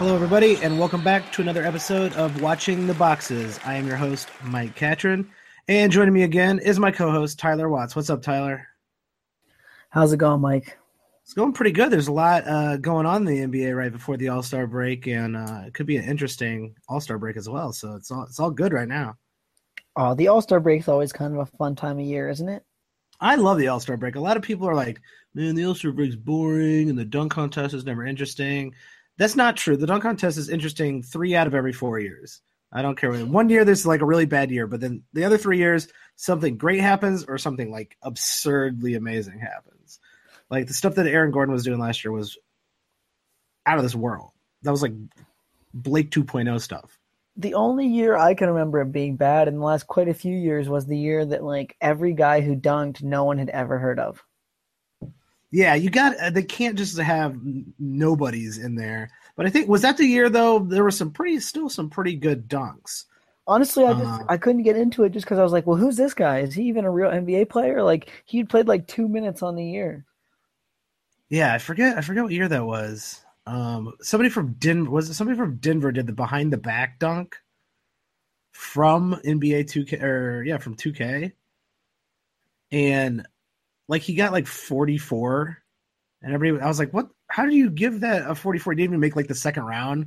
Hello, everybody, and welcome back to another episode of Watching the Boxes. I am your host, Mike Catron, and joining me again is my co-host Tyler Watts. What's up, Tyler? How's it going, Mike? It's going pretty good. There's a lot uh, going on in the NBA right before the All Star break, and uh, it could be an interesting All Star break as well. So it's all it's all good right now. Oh, the All Star break is always kind of a fun time of year, isn't it? I love the All Star break. A lot of people are like, "Man, the All Star break's boring, and the dunk contest is never interesting." That's not true. The dunk contest is interesting three out of every four years. I don't care. One year there's like a really bad year, but then the other three years something great happens or something like absurdly amazing happens. Like the stuff that Aaron Gordon was doing last year was out of this world. That was like Blake 2.0 stuff. The only year I can remember it being bad in the last quite a few years was the year that like every guy who dunked no one had ever heard of. Yeah, you got. Uh, they can't just have nobodies in there. But I think was that the year though. There were some pretty, still some pretty good dunks. Honestly, I just uh, I couldn't get into it just because I was like, well, who's this guy? Is he even a real NBA player? Like he played like two minutes on the year. Yeah, I forget. I forget what year that was. Um, somebody from Denver was it somebody from Denver did the behind the back dunk from NBA 2K or yeah from 2K, and like he got like 44 and everybody i was like what? How do you give that a 44 he didn't even make like the second round.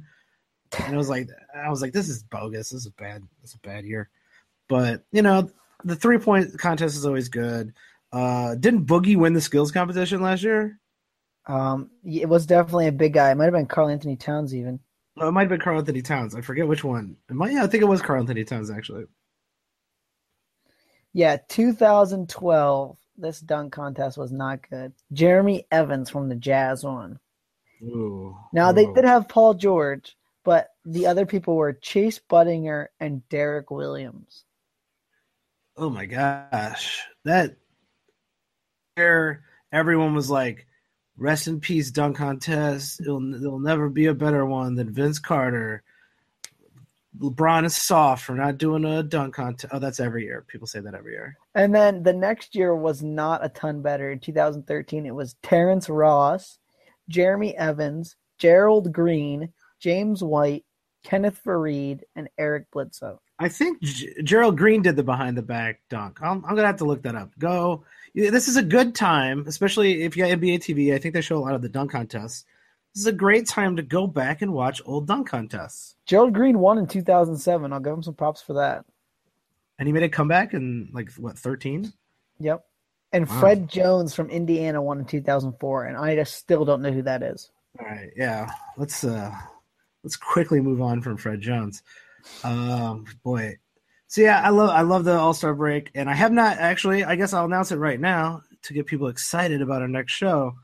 And i was like i was like this is bogus. This is bad this is a bad year. But you know the three point contest is always good. Uh didn't boogie win the skills competition last year? Um it was definitely a big guy. It might have been Karl-Anthony Towns even. Oh, it might have been Karl-Anthony Towns. I forget which one. It might yeah i think it was Karl-Anthony Towns actually. Yeah 2012 this dunk contest was not good. Jeremy Evans from the Jazz won. Ooh, now they did have Paul George, but the other people were Chase Budinger and Derrick Williams. Oh my gosh, that there everyone was like, "Rest in peace, dunk contest. It'll, it'll never be a better one than Vince Carter." LeBron is soft for not doing a dunk contest. Oh, that's every year. People say that every year. And then the next year was not a ton better. In 2013, it was Terrence Ross, Jeremy Evans, Gerald Green, James White, Kenneth Faried, and Eric Bledsoe. I think G- Gerald Green did the behind the back dunk. I'm, I'm, gonna have to look that up. Go. This is a good time, especially if you got NBA TV. I think they show a lot of the dunk contests. This is a great time to go back and watch old dunk contests. Gerald Green won in 2007. I'll give him some props for that. And he made a comeback in like what 13? Yep. And wow. Fred Jones from Indiana won in 2004, and I just still don't know who that is. All right, yeah. Let's uh let's quickly move on from Fred Jones. Um, boy. So yeah, I love I love the All Star break, and I have not actually. I guess I'll announce it right now to get people excited about our next show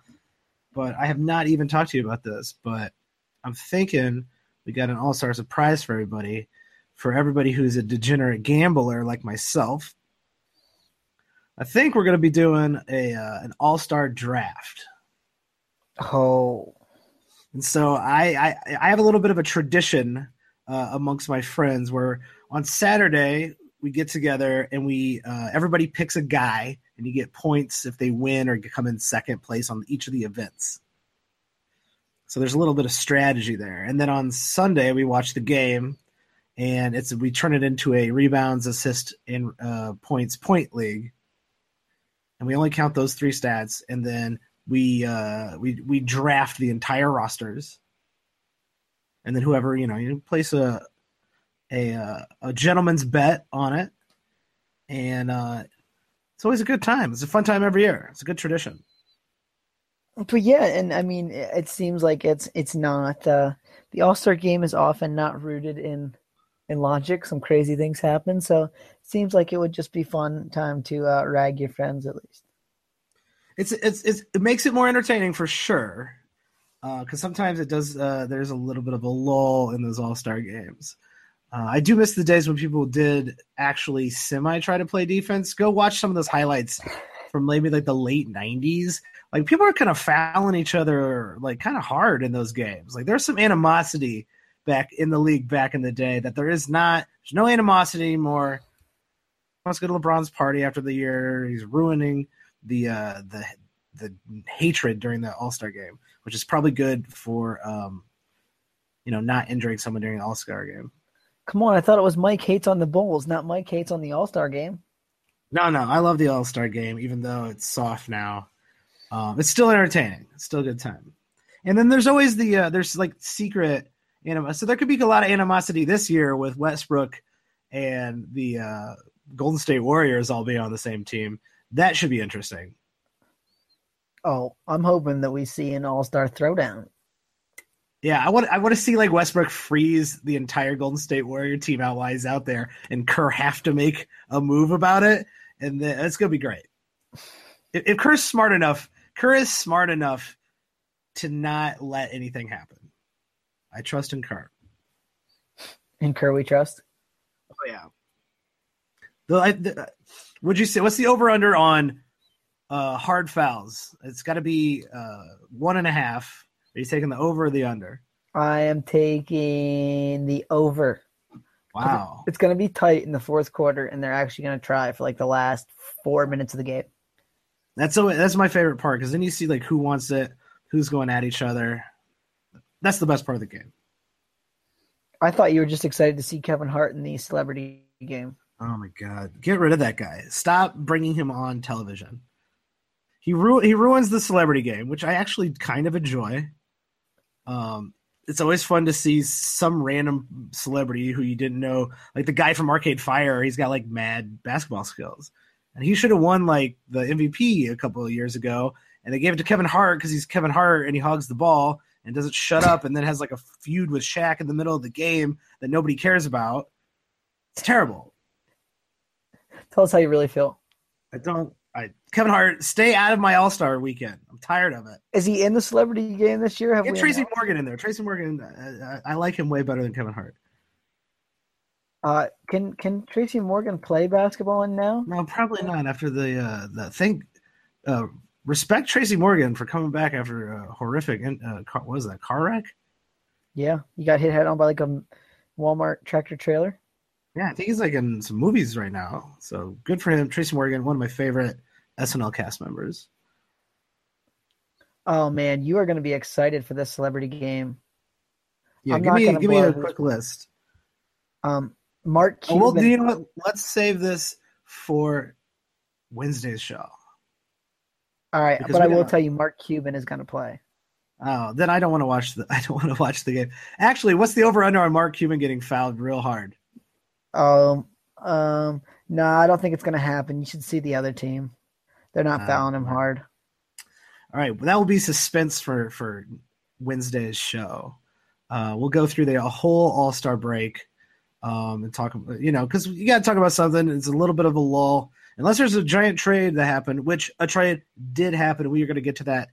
but I have not even talked to you about this. But I'm thinking we got an all star surprise for everybody, for everybody who's a degenerate gambler like myself. I think we're going to be doing a uh, an all star draft. Oh, and so I, I I have a little bit of a tradition uh, amongst my friends where on Saturday we get together and we uh, everybody picks a guy and you get points if they win or come in second place on each of the events. So there's a little bit of strategy there. And then on Sunday we watch the game and it's we turn it into a rebounds, assist, and uh, points point league. And we only count those three stats, and then we uh, we we draft the entire rosters. And then whoever you know, you place a a uh, a gentleman's bet on it, and uh, it's always a good time. It's a fun time every year. It's a good tradition. But yeah, and I mean, it seems like it's it's not uh, the All Star game is often not rooted in in logic. Some crazy things happen, so it seems like it would just be fun time to uh, rag your friends at least. It's it's, it's it makes it more entertaining for sure, because uh, sometimes it does. Uh, there's a little bit of a lull in those All Star games. Uh, I do miss the days when people did actually semi try to play defense. Go watch some of those highlights from maybe like the late '90s. Like people are kind of fouling each other like kind of hard in those games. Like there's some animosity back in the league back in the day that there is not. There's no animosity anymore. Let's go to LeBron's party after the year. He's ruining the uh, the the hatred during the All Star game, which is probably good for um, you know, not injuring someone during the All Star game. Come on, I thought it was Mike hates on the Bulls, not Mike hates on the All Star game. No, no, I love the All Star game, even though it's soft now. Um, it's still entertaining. It's still a good time. And then there's always the uh, there's like secret anima. So there could be a lot of animosity this year with Westbrook and the uh, Golden State Warriors all being on the same team. That should be interesting. Oh, I'm hoping that we see an All Star throwdown. Yeah, I want I want to see like Westbrook freeze the entire Golden State Warrior team out while he's out there, and Kerr have to make a move about it, and then, it's gonna be great. If, if Kerr's smart enough, Kerr is smart enough to not let anything happen. I trust in Kerr. In Kerr, we trust. Oh yeah. The, I, the, would you say what's the over under on uh, hard fouls? It's got to be uh, one and a half are you taking the over or the under? I am taking the over. Wow. It's going to be tight in the fourth quarter, and they're actually going to try for like the last four minutes of the game. That's so. That's my favorite part because then you see like who wants it, who's going at each other. That's the best part of the game. I thought you were just excited to see Kevin Hart in the celebrity game. Oh my god! Get rid of that guy. Stop bringing him on television. He ru- he ruins the celebrity game, which I actually kind of enjoy. Um, it's always fun to see some random celebrity who you didn't know, like the guy from Arcade Fire. He's got like mad basketball skills, and he should have won like the MVP a couple of years ago. And they gave it to Kevin Hart because he's Kevin Hart and he hogs the ball and doesn't shut up, and then has like a feud with Shaq in the middle of the game that nobody cares about. It's terrible. Tell us how you really feel. I don't. Kevin Hart, stay out of my All Star weekend. I'm tired of it. Is he in the celebrity game this year? Have Get Tracy announced? Morgan in there. Tracy Morgan, uh, I, I like him way better than Kevin Hart. Uh, can can Tracy Morgan play basketball in now? No, probably not. After the uh, the thing, uh, respect Tracy Morgan for coming back after a horrific. Uh, car, what was that car wreck? Yeah, he got hit head on by like a Walmart tractor trailer. Yeah, I think he's like in some movies right now. So good for him. Tracy Morgan, one of my favorite SNL cast members. Oh man, you are going to be excited for this celebrity game. Yeah, I'm give me give me a quick list. Um, Mark Cuban. Oh, well, you know what? Let's save this for Wednesday's show. All right, because but I will tell you, Mark Cuban is going to play. Oh, then I don't want to watch the. I don't want to watch the game. Actually, what's the over under on Mark Cuban getting fouled real hard? Um, um, no, I don't think it's going to happen. You should see the other team. They're not uh, fouling him hard. All right, well, that will be suspense for for Wednesday's show. Uh, we'll go through the whole All Star break um, and talk. You know, because you got to talk about something. It's a little bit of a lull, unless there's a giant trade that happened, which a trade did happen. We are going to get to that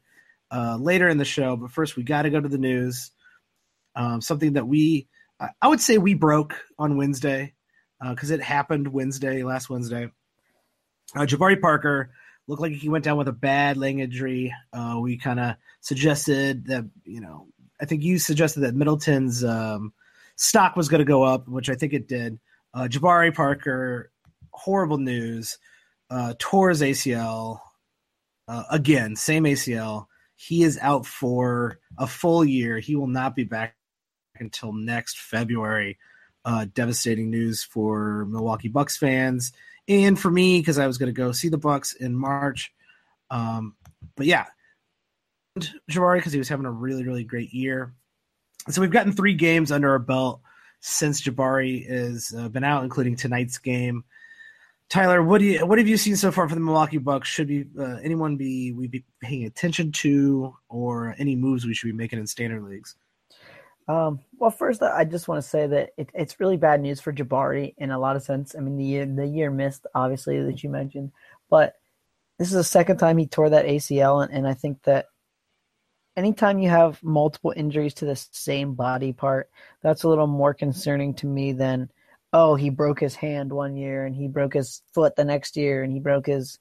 uh, later in the show, but first we got to go to the news. Um, something that we, I would say, we broke on Wednesday because uh, it happened Wednesday, last Wednesday. Uh, Jabari Parker looked like he went down with a bad leg injury. Uh, we kind of suggested that, you know, I think you suggested that Middleton's um, stock was going to go up, which I think it did. Uh, Jabari Parker, horrible news, uh, tore his ACL. Uh, again, same ACL. He is out for a full year. He will not be back until next February. Uh, devastating news for Milwaukee Bucks fans and for me because I was going to go see the Bucks in March. Um, but yeah, Jabari because he was having a really really great year. So we've gotten three games under our belt since Jabari has uh, been out, including tonight's game. Tyler, what do you what have you seen so far for the Milwaukee Bucks? Should be uh, anyone be we be paying attention to, or any moves we should be making in standard leagues? Um, well, first, I just want to say that it, it's really bad news for Jabari in a lot of sense. I mean, the year, the year missed, obviously, that you mentioned, but this is the second time he tore that ACL, and, and I think that anytime you have multiple injuries to the same body part, that's a little more concerning to me than, oh, he broke his hand one year and he broke his foot the next year and he broke his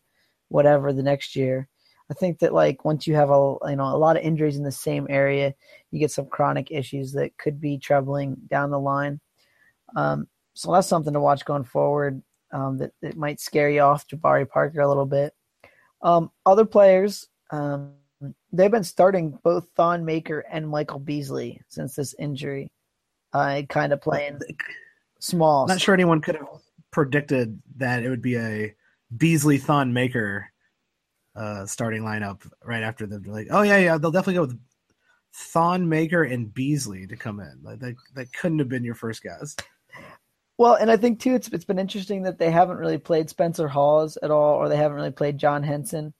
whatever the next year. I think that like once you have a you know a lot of injuries in the same area, you get some chronic issues that could be troubling down the line. Um, so that's something to watch going forward. Um, that, that might scare you off Jabari Parker a little bit. Um, other players, um, they've been starting both Thon Maker and Michael Beasley since this injury. uh, kind of playing small. Not sure anyone could have predicted that it would be a Beasley Thon Maker uh, starting lineup right after the like. Oh yeah, yeah, they'll definitely go with Thon Maker and Beasley to come in. Like that, that couldn't have been your first guess. Well, and I think too, it's it's been interesting that they haven't really played Spencer Hawes at all, or they haven't really played John Henson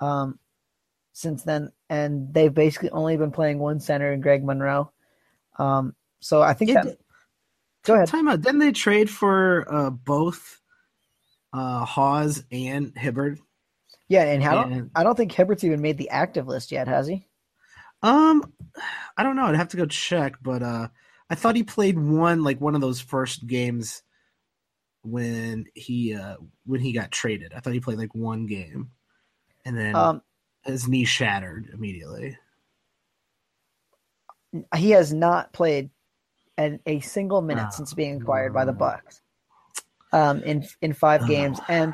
um, since then, and they've basically only been playing one center in Greg Monroe. Um, so I think that. Go ahead. Time out. Didn't they trade for uh, both uh, Hawes and Hibbert? Yeah, and how and, I don't think Hibbert's even made the active list yet, has he? Um, I don't know. I'd have to go check, but uh, I thought he played one like one of those first games when he uh when he got traded. I thought he played like one game, and then um, his knee shattered immediately. He has not played an, a single minute oh, since being acquired by the Bucks. Um, in in five games, and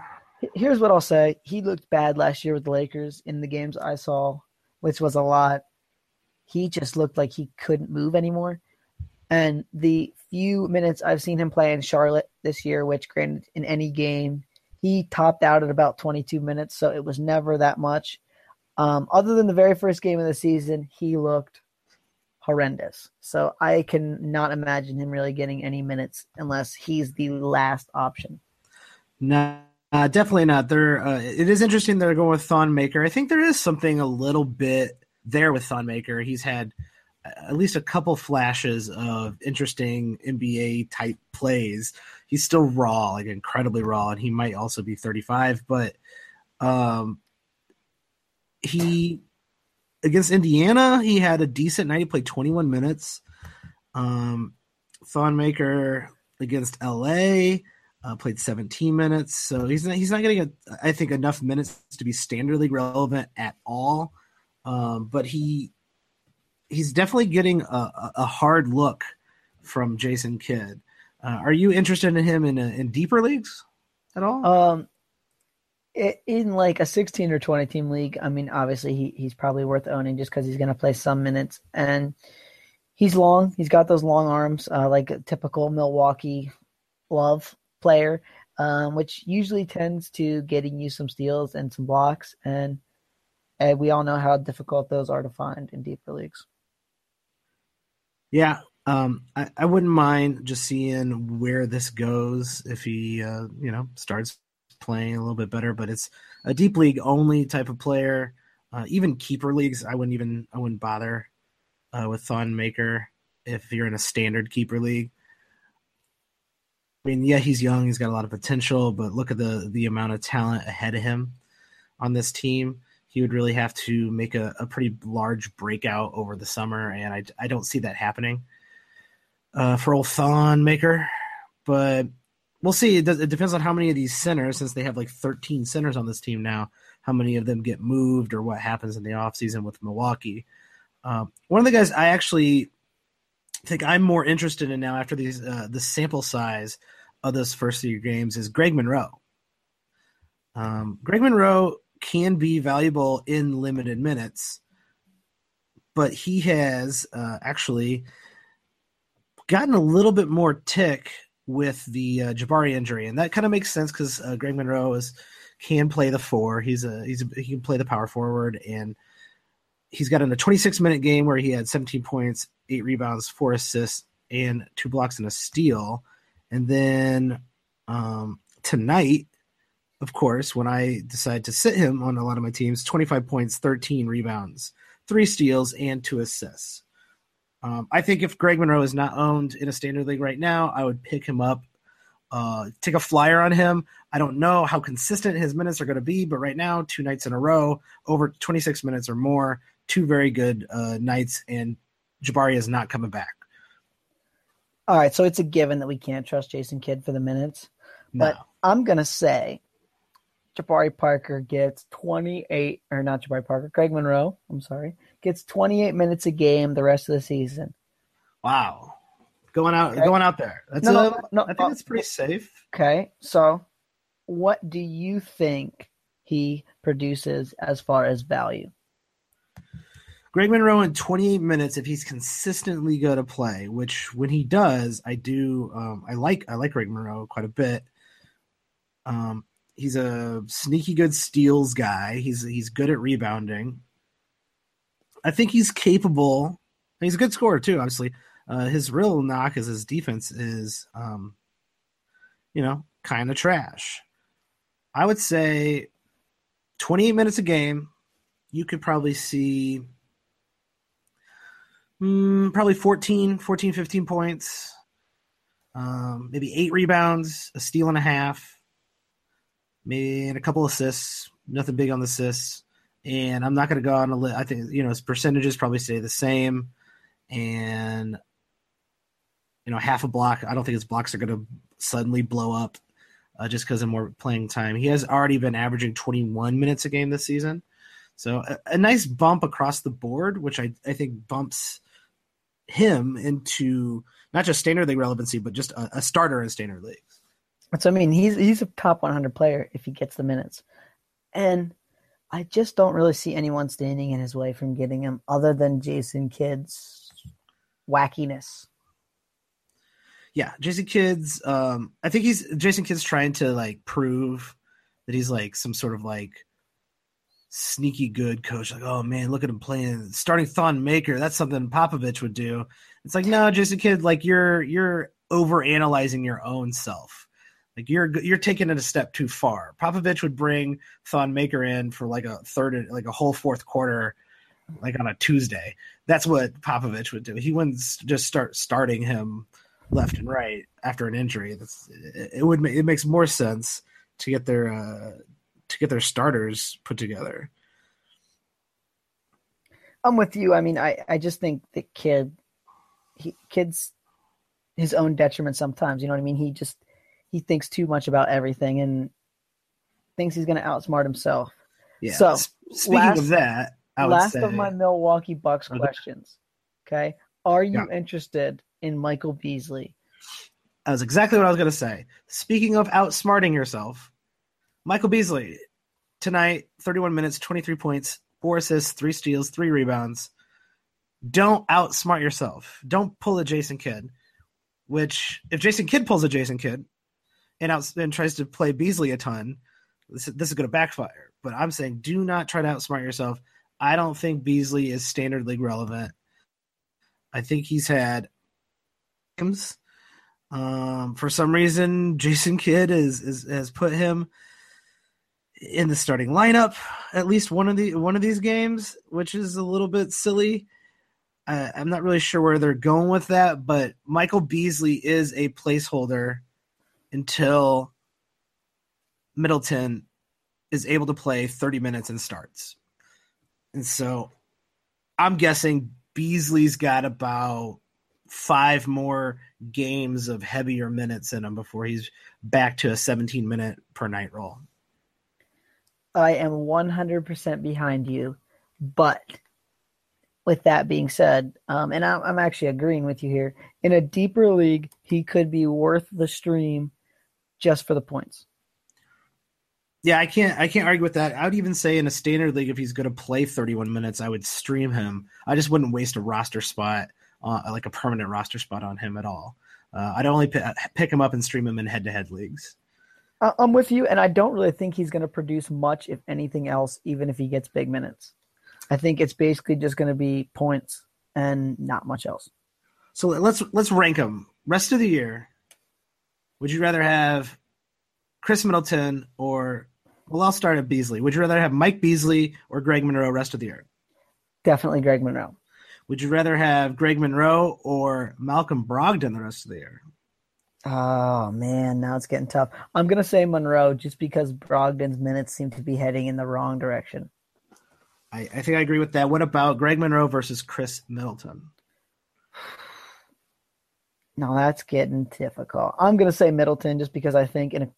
here's what I'll say: he looked bad last year with the Lakers in the games I saw, which was a lot. He just looked like he couldn't move anymore. And the few minutes I've seen him play in Charlotte this year, which granted in any game, he topped out at about 22 minutes, so it was never that much. Um, other than the very first game of the season, he looked horrendous. So I can not imagine him really getting any minutes unless he's the last option. No, uh, definitely not. There, uh, it is interesting that they're going with Thon Maker. I think there is something a little bit there with Thon Maker. He's had at least a couple flashes of interesting NBA type plays. He's still raw, like incredibly raw, and he might also be 35, but um, he against Indiana, he had a decent night. He played 21 minutes. Um, Thon Maker against LA uh, played 17 minutes, so he's not, he's not getting a, I think enough minutes to be standard league relevant at all. Um, but he he's definitely getting a, a hard look from Jason Kidd. Uh, are you interested in him in uh, in deeper leagues at all? Um, in like a 16 or 20 team league, I mean, obviously he, he's probably worth owning just because he's going to play some minutes and he's long. He's got those long arms, uh, like a typical Milwaukee love player, um, which usually tends to getting you some steals and some blocks. And, and we all know how difficult those are to find in deeper leagues. Yeah, um, I, I wouldn't mind just seeing where this goes if he, uh, you know, starts playing a little bit better. But it's a deep league only type of player. Uh, even keeper leagues, I wouldn't even I wouldn't bother uh, with Thon Maker if you're in a standard keeper league. I mean, yeah, he's young, he's got a lot of potential, but look at the the amount of talent ahead of him on this team he would really have to make a, a pretty large breakout over the summer, and I, I don't see that happening uh, for old Thon Maker. But we'll see. It, does, it, depends on how many of these centers, since they have like 13 centers on this team now, how many of them get moved or what happens in the offseason with Milwaukee. Um, one of the guys I actually think I'm more interested in now after these uh, the sample size of those first three games is Greg Monroe. Um, Greg Monroe can be valuable in limited minutes, but he has uh, actually gotten a little bit more tick with the uh, Jabari injury, and that kind of makes sense because uh, Greg Monroe is can play the four. He's a he's a, he can play the power forward, and he's got in a 26 minute game where he had 17 points, eight rebounds, four assists, and two blocks and a steal. And then um, tonight of course, when I decide to sit him on a lot of my teams, 25 points, 13 rebounds, three steals, and two assists. Um, I think if Greg Monroe is not owned in a standard league right now, I would pick him up, uh, take a flyer on him. I don't know how consistent his minutes are going to be, but right now, two nights in a row, over 26 minutes or more, two very good uh, nights, and Jabari is not coming back. All right, so it's a given that we can't trust Jason Kidd for the minutes. But no. I'm going to say Jabari Parker gets 28, or not Jabari Parker, Craig Monroe, I'm sorry, gets 28 minutes a game the rest of the season. Wow. Going out, okay. going out there. That's no, a, no, no, I think uh, it's pretty safe. Okay, so what do you think he produces as far as value? Greg Monroe in 28 minutes, if he's consistently going to play, which when he does, I do. Um, I like I like Greg Monroe quite a bit. Um, he's a sneaky good steals guy. He's he's good at rebounding. I think he's capable. He's a good scorer too. Obviously, uh, his real knock is his defense is, um, you know, kind of trash. I would say 28 minutes a game. You could probably see mm, probably 14, 14, 15 points, um, maybe eight rebounds, a steal and a half, maybe and a couple assists. Nothing big on the assists. And I'm not going to go on a list. I think, you know, his percentages probably stay the same. And, you know, half a block. I don't think his blocks are going to suddenly blow up uh, just because of more playing time. He has already been averaging 21 minutes a game this season. So a, a nice bump across the board, which I, I think bumps him into not just standard league relevancy, but just a, a starter in standard leagues. So I mean, he's he's a top 100 player if he gets the minutes, and I just don't really see anyone standing in his way from getting him, other than Jason Kidd's wackiness. Yeah, Jason Kidd's. Um, I think he's Jason Kidd's trying to like prove that he's like some sort of like sneaky good coach. Like, oh man, look at him playing, starting Thon Maker. That's something Popovich would do. It's like, no, Jason Kidd, like you're you're over analyzing your own self. Like you're you're taking it a step too far. Popovich would bring Thon Maker in for like a third, like a whole fourth quarter, like on a Tuesday. That's what Popovich would do. He wouldn't just start starting him left and right after an injury. That's it would it makes more sense to get their uh, to get their starters put together. I'm with you. I mean, I I just think the kid, he kids, his own detriment sometimes. You know what I mean? He just he thinks too much about everything and thinks he's going to outsmart himself. Yeah. So speaking last, of that, last say, of my Milwaukee Bucks questions. Okay, are you yeah. interested in Michael Beasley? That was exactly what I was going to say. Speaking of outsmarting yourself, Michael Beasley tonight, 31 minutes, 23 points, four assists, three steals, three rebounds. Don't outsmart yourself. Don't pull a Jason Kidd. Which, if Jason Kidd pulls a Jason Kidd, and out and tries to play Beasley a ton, this, this is going to backfire. But I'm saying do not try to outsmart yourself. I don't think Beasley is standard league relevant. I think he's had games. Um, for some reason, Jason Kidd is, is has put him in the starting lineup at least one of the one of these games, which is a little bit silly. Uh, I'm not really sure where they're going with that, but Michael Beasley is a placeholder until Middleton is able to play 30 minutes and starts. And so I'm guessing Beasley's got about five more games of heavier minutes in him before he's back to a 17 minute per night role. I am 100% behind you. But with that being said, um, and I'm, I'm actually agreeing with you here, in a deeper league, he could be worth the stream just for the points. Yeah, I can't I can't argue with that. I would even say in a standard league, if he's going to play 31 minutes, I would stream him. I just wouldn't waste a roster spot, uh, like a permanent roster spot on him at all. Uh, I'd only p- pick him up and stream him in head to head leagues. I'm with you, and I don't really think he's going to produce much, if anything else, even if he gets big minutes. I think it's basically just going to be points and not much else. So let's let's rank them. Rest of the year, would you rather have Khris Middleton or well, I'll start at Beasley. Would you rather have Mike Beasley or Greg Monroe rest of the year? Definitely Greg Monroe. Would you rather have Greg Monroe or Malcolm Brogdon the rest of the year? Oh man, now it's getting tough. I'm gonna say Monroe just because Brogdon's minutes seem to be heading in the wrong direction. I, I think I agree with that. What about Greg Monroe versus Khris Middleton? No, that's getting difficult. I'm gonna say Middleton just because I think in a,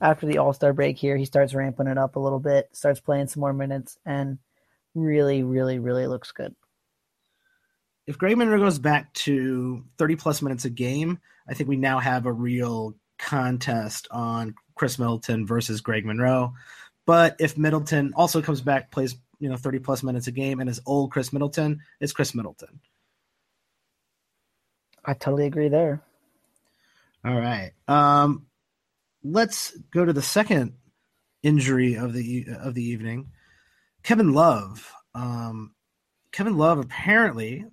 after the All Star break here, he starts ramping it up a little bit, starts playing some more minutes, and really, really, really looks good. If Greg Monroe goes back to 30 plus minutes a game, I think we now have a real contest on Khris Middleton versus Greg Monroe. But if Middleton also comes back, plays you know, 30 plus minutes a game and is old Khris Middleton, it's Khris Middleton. I totally agree there. All right. Um, let's go to the second injury of the of the evening. Kevin Love. Um, Kevin Love apparently,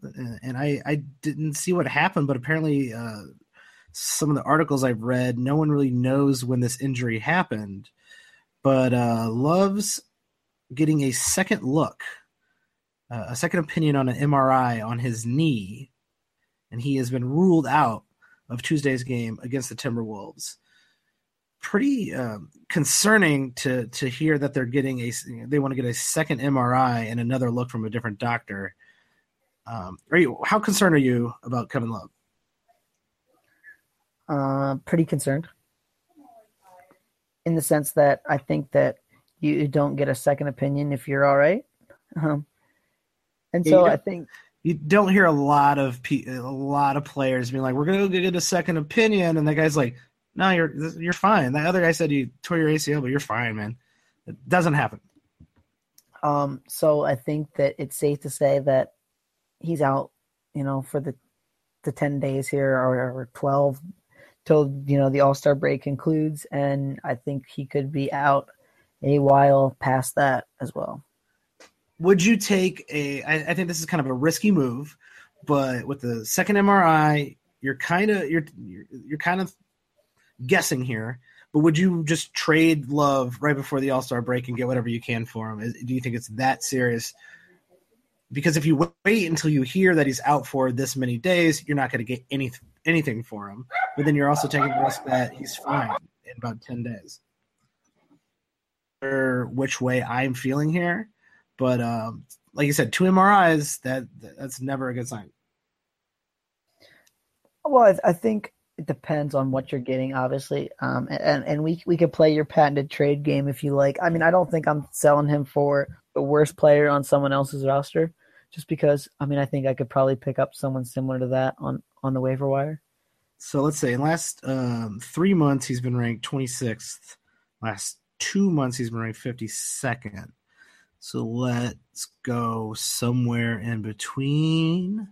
and I I didn't see what happened, but apparently, uh, some of the articles I've read, no one really knows when this injury happened. But uh, Love's getting a second look, uh, a second opinion on an MRI on his knee, and he has been ruled out of Tuesday's game against the Timberwolves. Pretty um, concerning to to hear that they're getting a they want to get a second MRI and another look from a different doctor. Um, are you how concerned are you about Kevin Love? Uh, pretty concerned, in the sense that I think that you don't get a second opinion if you're all right. Um, and so I think you don't hear a lot of pe- a lot of players being like, "We're gonna get a second opinion," and the guy's like, "No, you're you're fine." That other guy said you tore your ACL, but you're fine, man. It doesn't happen. Um, so I think that it's safe to say that he's out, you know, for the the ten days here or, or twelve till you know the All Star break concludes, and I think he could be out a while past that as well would you take a? I, I think this is kind of a risky move, but with the second MRI, you're kind of you're, you're you're kind of guessing here. But would you just trade Love right before the All Star break and get whatever you can for him? Do you think it's that serious? Because if you wait until you hear that he's out for this many days, you're not going to get any anything for him. But then you're also taking the risk that he's fine in about ten days. Or which way I'm feeling here, but um, like you said, two MRIs that that's never a good sign. Well, I, think it depends on what you're getting, obviously. Um, and and we we could play your patented trade game if you like. I mean, I don't think I'm selling him for the worst player on someone else's roster, just because. I mean, I think I could probably pick up someone similar to that on on the waiver wire. So let's say in last um, three months he's been ranked 26th. Last two months he's been ranked 52nd. So let's go somewhere in between.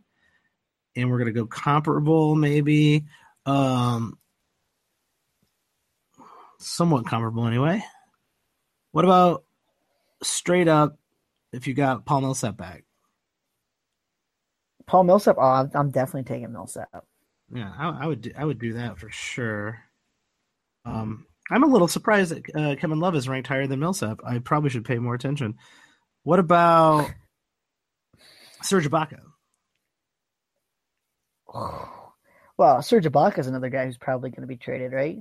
And we're going to go comparable, maybe. Um, somewhat comparable, anyway. What about straight up if you got Paul Millsap back? Paul Millsap, oh, I'm definitely taking Millsap. Yeah, I, I would do, I would do that for sure. Um, I'm a little surprised that uh, Kevin Love is ranked higher than Millsap. I probably should pay more attention. What about Serge Ibaka? Well, Serge Ibaka is another guy who's probably going to be traded, right?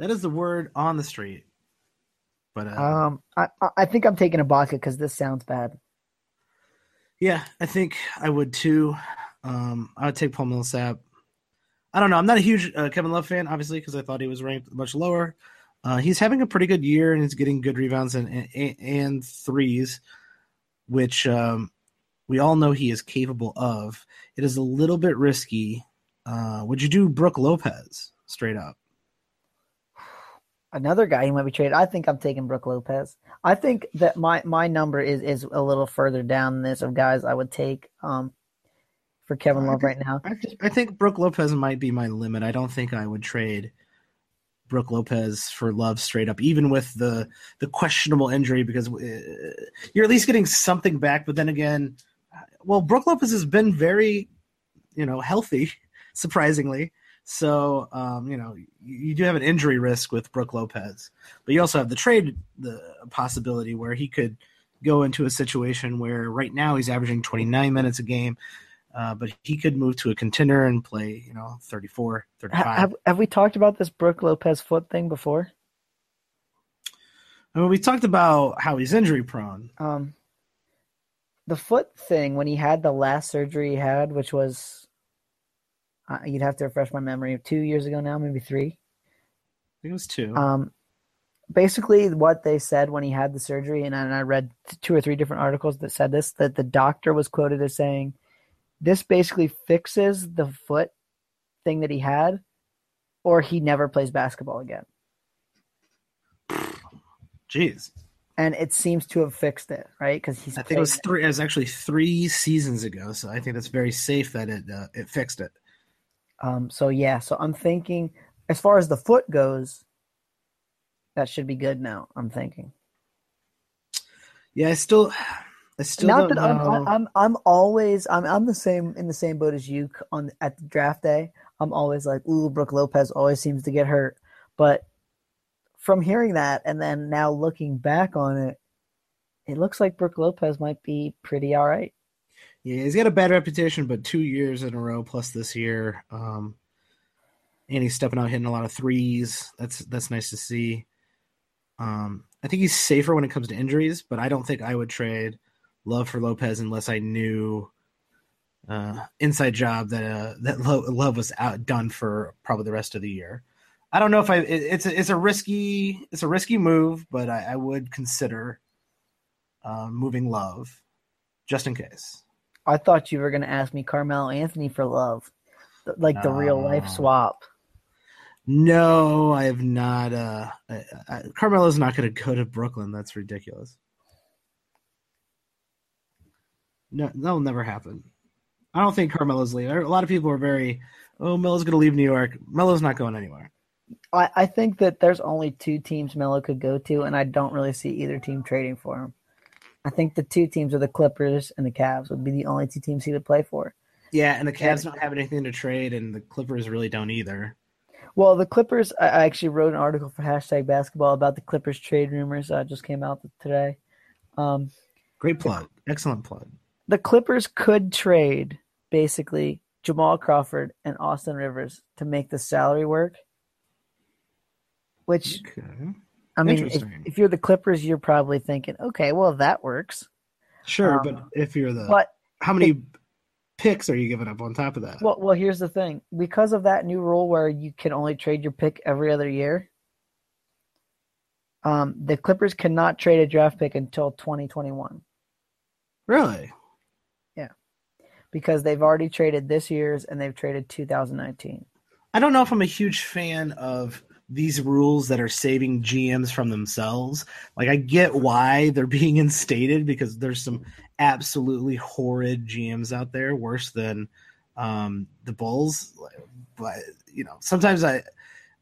That is the word on the street. But uh, um, I I think I'm taking Ibaka because this sounds bad. Yeah, I think I would too. Um, I would take Paul Millsap. I don't know. I'm not a huge uh, Kevin Love fan, obviously, because I thought he was ranked much lower. Uh, he's having a pretty good year and he's getting good rebounds and and, and threes which um, we all know he is capable of. It is a little bit risky. Uh, would you do Brook Lopez straight up? Another guy who might be traded. I think I'm taking Brook Lopez. I think that my my number is is a little further down this of guys I would take um, for Kevin Love think, right now. I, I think Brook Lopez might be my limit. I don't think I would trade Brook Lopez for Love straight up, even with the the questionable injury, because uh, you're at least getting something back. But then again, well, Brook Lopez has been very, you know, healthy, surprisingly. So, um, you know, you, do have an injury risk with Brook Lopez, but you also have the trade the possibility where he could go into a situation where right now he's averaging 29 minutes a game. Uh, but he could move to a contender and play, you know, 34, 35. Have, have we talked about this Brook Lopez foot thing before? I mean, we talked about how he's injury prone. Um, the foot thing when he had the last surgery he had, which was, uh, you'd have to refresh my memory, two years ago now, maybe three. I think it was two. Um, basically, what they said when he had the surgery, and, and I read two or three different articles that said this, that the doctor was quoted as saying this basically fixes the foot thing that he had, or he never plays basketball again. Jeez. and it seems to have fixed it, right? Because he's. I think it was three. It was actually three seasons ago, so I think that's very safe that it uh, it fixed it. Um. So yeah. So I'm thinking, as far as the foot goes, that should be good now. I'm thinking. Yeah, I still, I still Not that I'm. I'm. I'm always. I'm. I'm the same in the same boat as you on at the draft day. I'm always like, ooh, Brook Lopez always seems to get hurt, but from hearing that and then now looking back on it, it looks like Brook Lopez might be pretty all right. Yeah, he's got a bad reputation, but two years in a row plus this year, um, and he's stepping out hitting a lot of threes. That's that's nice to see. Um, I think he's safer when it comes to injuries, but I don't think I would trade Love for Lopez unless I knew uh, inside job that uh, that Lo- Love was outdone for probably the rest of the year. I don't know if I it, it's a, it's a risky it's a risky move, but I, I would consider uh, moving Love just in case. I thought you were going to ask me Carmelo Anthony for love, like the real life swap. No, I have not. Uh, I, I, Carmelo's not going to go to Brooklyn. That's ridiculous. No, that'll never happen. I don't think Carmelo's leaving. A lot of people are very, oh, Melo's going to leave New York. Melo's not going anywhere. I, I think that there's only two teams Melo could go to, and I don't really see either team trading for him. I think the two teams are the Clippers and the Cavs would be the only two teams he would play for. Yeah, and the Cavs don't have anything to trade, and the Clippers really don't either. Well, the Clippers, I actually wrote an article for hashtag basketball about the Clippers trade rumors. Uh, just came out today. Um, Great plug. Excellent plug. the Clippers could trade basically Jamal Crawford and Austin Rivers to make the salary work. Which Okay. I mean, if, if you're the Clippers, you're probably thinking, okay, well that works. Sure, Um, but if you're the, But how many picks are you giving up on top of that? well, well, here's the thing: because of that new rule where you can only trade your pick every other year, um, the Clippers cannot trade a draft pick until 2021 really? Yeah, because they've already traded this year's and they've traded 2019. I don't know if I'm a huge fan of these rules that are saving GMs from themselves. Like I get why they're being instated because there's some absolutely horrid GMs out there, worse than um, the Bulls. But you know, sometimes I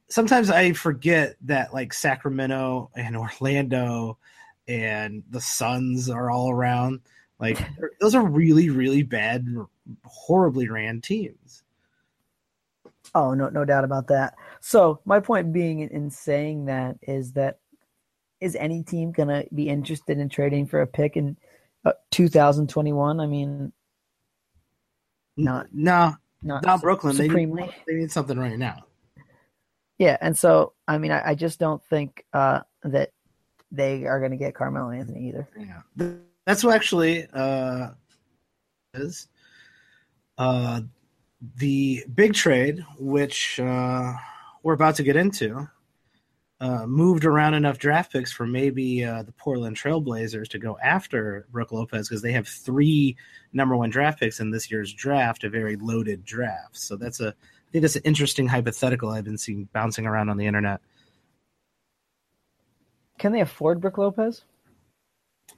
sometimes I forget that like Sacramento and Orlando and the Suns are all around. Like those are really, really bad, horribly ran teams. Oh, no, no doubt about that. So my point being in, in saying that is that is any team gonna be interested in trading for a pick in uh, 2021? I mean, Not- no, not not Brooklyn. They supremely. need, they need something right now. Yeah, and so I mean, I, I just don't think uh, that they are going to get Carmelo Anthony either. Yeah, that's what actually uh, is uh, the big trade, which uh, we're about to get into. Uh, moved around enough draft picks for maybe uh, the Portland Trailblazers to go after Brook Lopez because they have three number one draft picks in this year's draft, a very loaded draft. So that's a, I think that's an interesting hypothetical I've been seeing bouncing around on the internet. Can they afford Brook Lopez?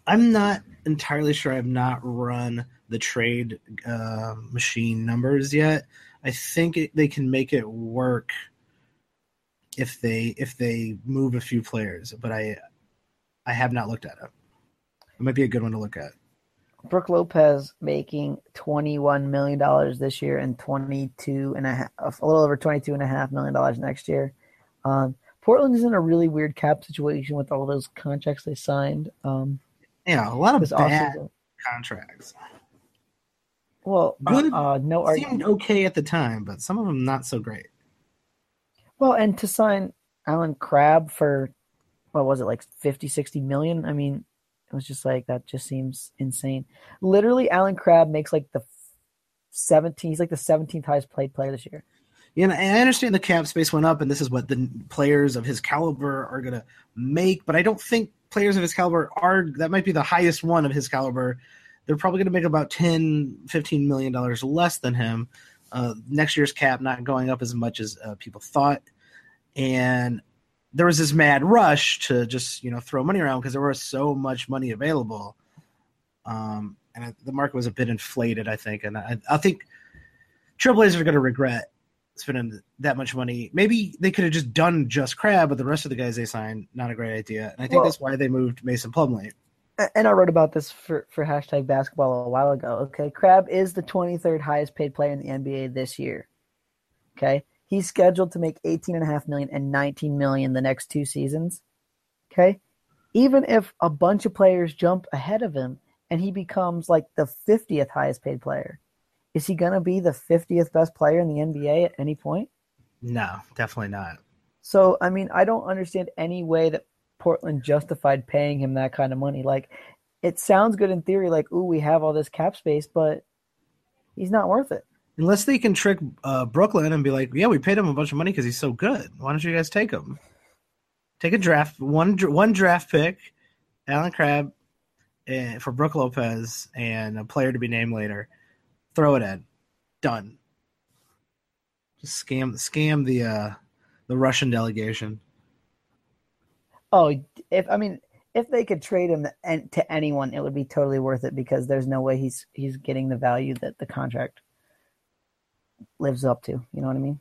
I'm not entirely sure. I've not run the trade uh, machine numbers yet. I think it, they can make it work if they if they move a few players, but I I have not looked at it. It might be a good one to look at. Brook Lopez making $21 million this year and 22 and a half, a little over 22 and a half million dollars next year. Um, Portland is in a really weird cap situation with all those contracts they signed. Um, Yeah, a lot of bad offseason. contracts. Well, uh, Good. uh, no argument. Seemed okay at the time, but some of them not so great. Well, and to sign Allen Crabbe for what was it like 50 60 million? I mean, it was just like that just seems insane. Literally Allen Crabbe makes like the 17 he's like the 17th highest played player this year. Know, and I understand the cap space went up, and this is what the players of his caliber are going to make. But I don't think players of his caliber are. That might be the highest one of his caliber. They're probably going to make about 10 15 million dollars less than him. Uh, next year's cap not going up as much as uh, people thought, and there was this mad rush to just you know throw money around because there was so much money available, um, and I, the market was a bit inflated, I think, and I, I think Trailblazers are going to regret spending that much money. Maybe they could have just done just Crabbe, but the rest of the guys they signed, not a great idea. And I think well, that's why they moved Mason Plumlee. And I wrote about this for, for hashtag basketball a while ago. Okay. Crabbe is the 23rd highest paid player in the NBA this year. Okay. He's scheduled to make 18.5 million and 19 million the next two seasons. Okay. Even if a bunch of players jump ahead of him and he becomes like the 50th highest paid player, is he going to be the 50th best player in the NBA at any point? No, definitely not. So, I mean, I don't understand any way that Portland justified paying him that kind of money. Like, it sounds good in theory, like, ooh, we have all this cap space, but he's not worth it. Unless they can trick uh, Brooklyn and be like, yeah, we paid him a bunch of money because he's so good. Why don't you guys take him? Take a draft, one one draft pick, Allen Crabbe, uh, for Brook Lopez, and a player to be named later Throw it in. Done. Just scam scam the uh the Russian delegation. Oh, if I mean if they could trade him to anyone, it would be totally worth it because there's no way he's he's getting the value that the contract lives up to. You know what I mean?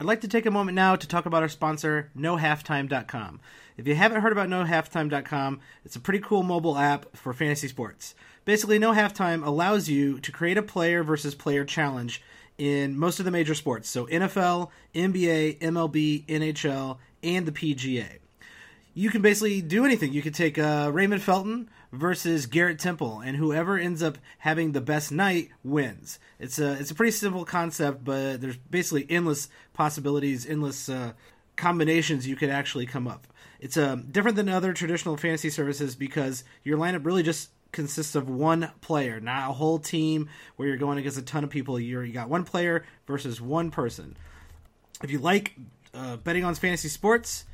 I'd like to take a moment now to talk about our sponsor, NoHalftime.com. If you haven't heard about NoHalftime.com, it's a pretty cool mobile app for fantasy sports. Basically, No Halftime allows you to create a player versus player challenge in most of the major sports. So NFL, NBA, MLB, NHL, and the PGA. You can basically do anything. You could take uh, Raymond Felton versus Garrett Temple, and whoever ends up having the best night wins. It's a it's a pretty simple concept, but there's basically endless possibilities, endless uh, combinations you could actually come up. It's uh, different than other traditional fantasy services because your lineup really just consists of one player, not a whole team where you're going against a ton of people. You're, you got one player versus one person. If you like uh, betting on fantasy sports,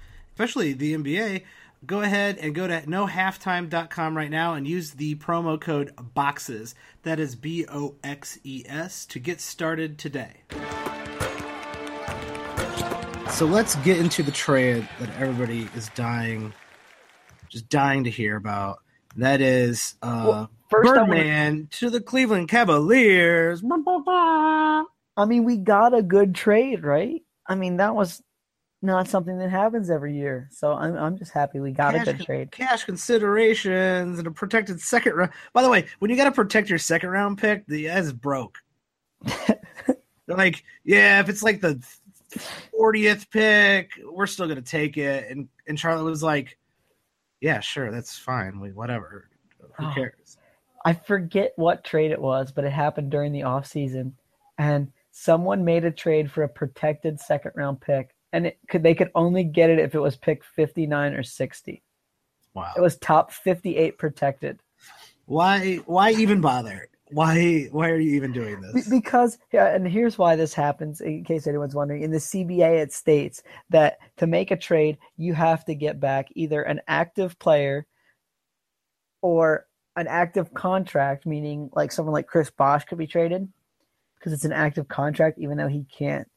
especially the NBA, go ahead and go to nohalftime.com right now and use the promo code BOXES. That is B O X E S to get started today. So let's get into the trade that everybody is dying, just dying to hear about. That is uh, well, Birdman wanna... to the Cleveland Cavaliers. I mean, we got a good trade, right? I mean, that was not something that happens every year. So I'm I'm just happy we got cash, a good trade. Cash considerations and a protected second round. By the way, when you got to protect your second round pick, the is broke. They're like, yeah, if it's like the 40th pick, we're still gonna take it. And and Charlotte was like, yeah, sure, that's fine. We whatever. Who oh, cares? I forget what trade it was, but it happened during the off season, and someone made a trade for a protected second round pick, and it could they could only get it if it was pick fifty nine or sixty. Wow! It was top fifty eight protected. Why? Why even bother? Why? Why are you even doing this? Because, yeah, and here's why this happens. In case anyone's wondering, in the CBA it states that to make a trade, you have to get back either an active player or an active contract, meaning like someone like Chris Bosh could be traded because it's an active contract, even though he can't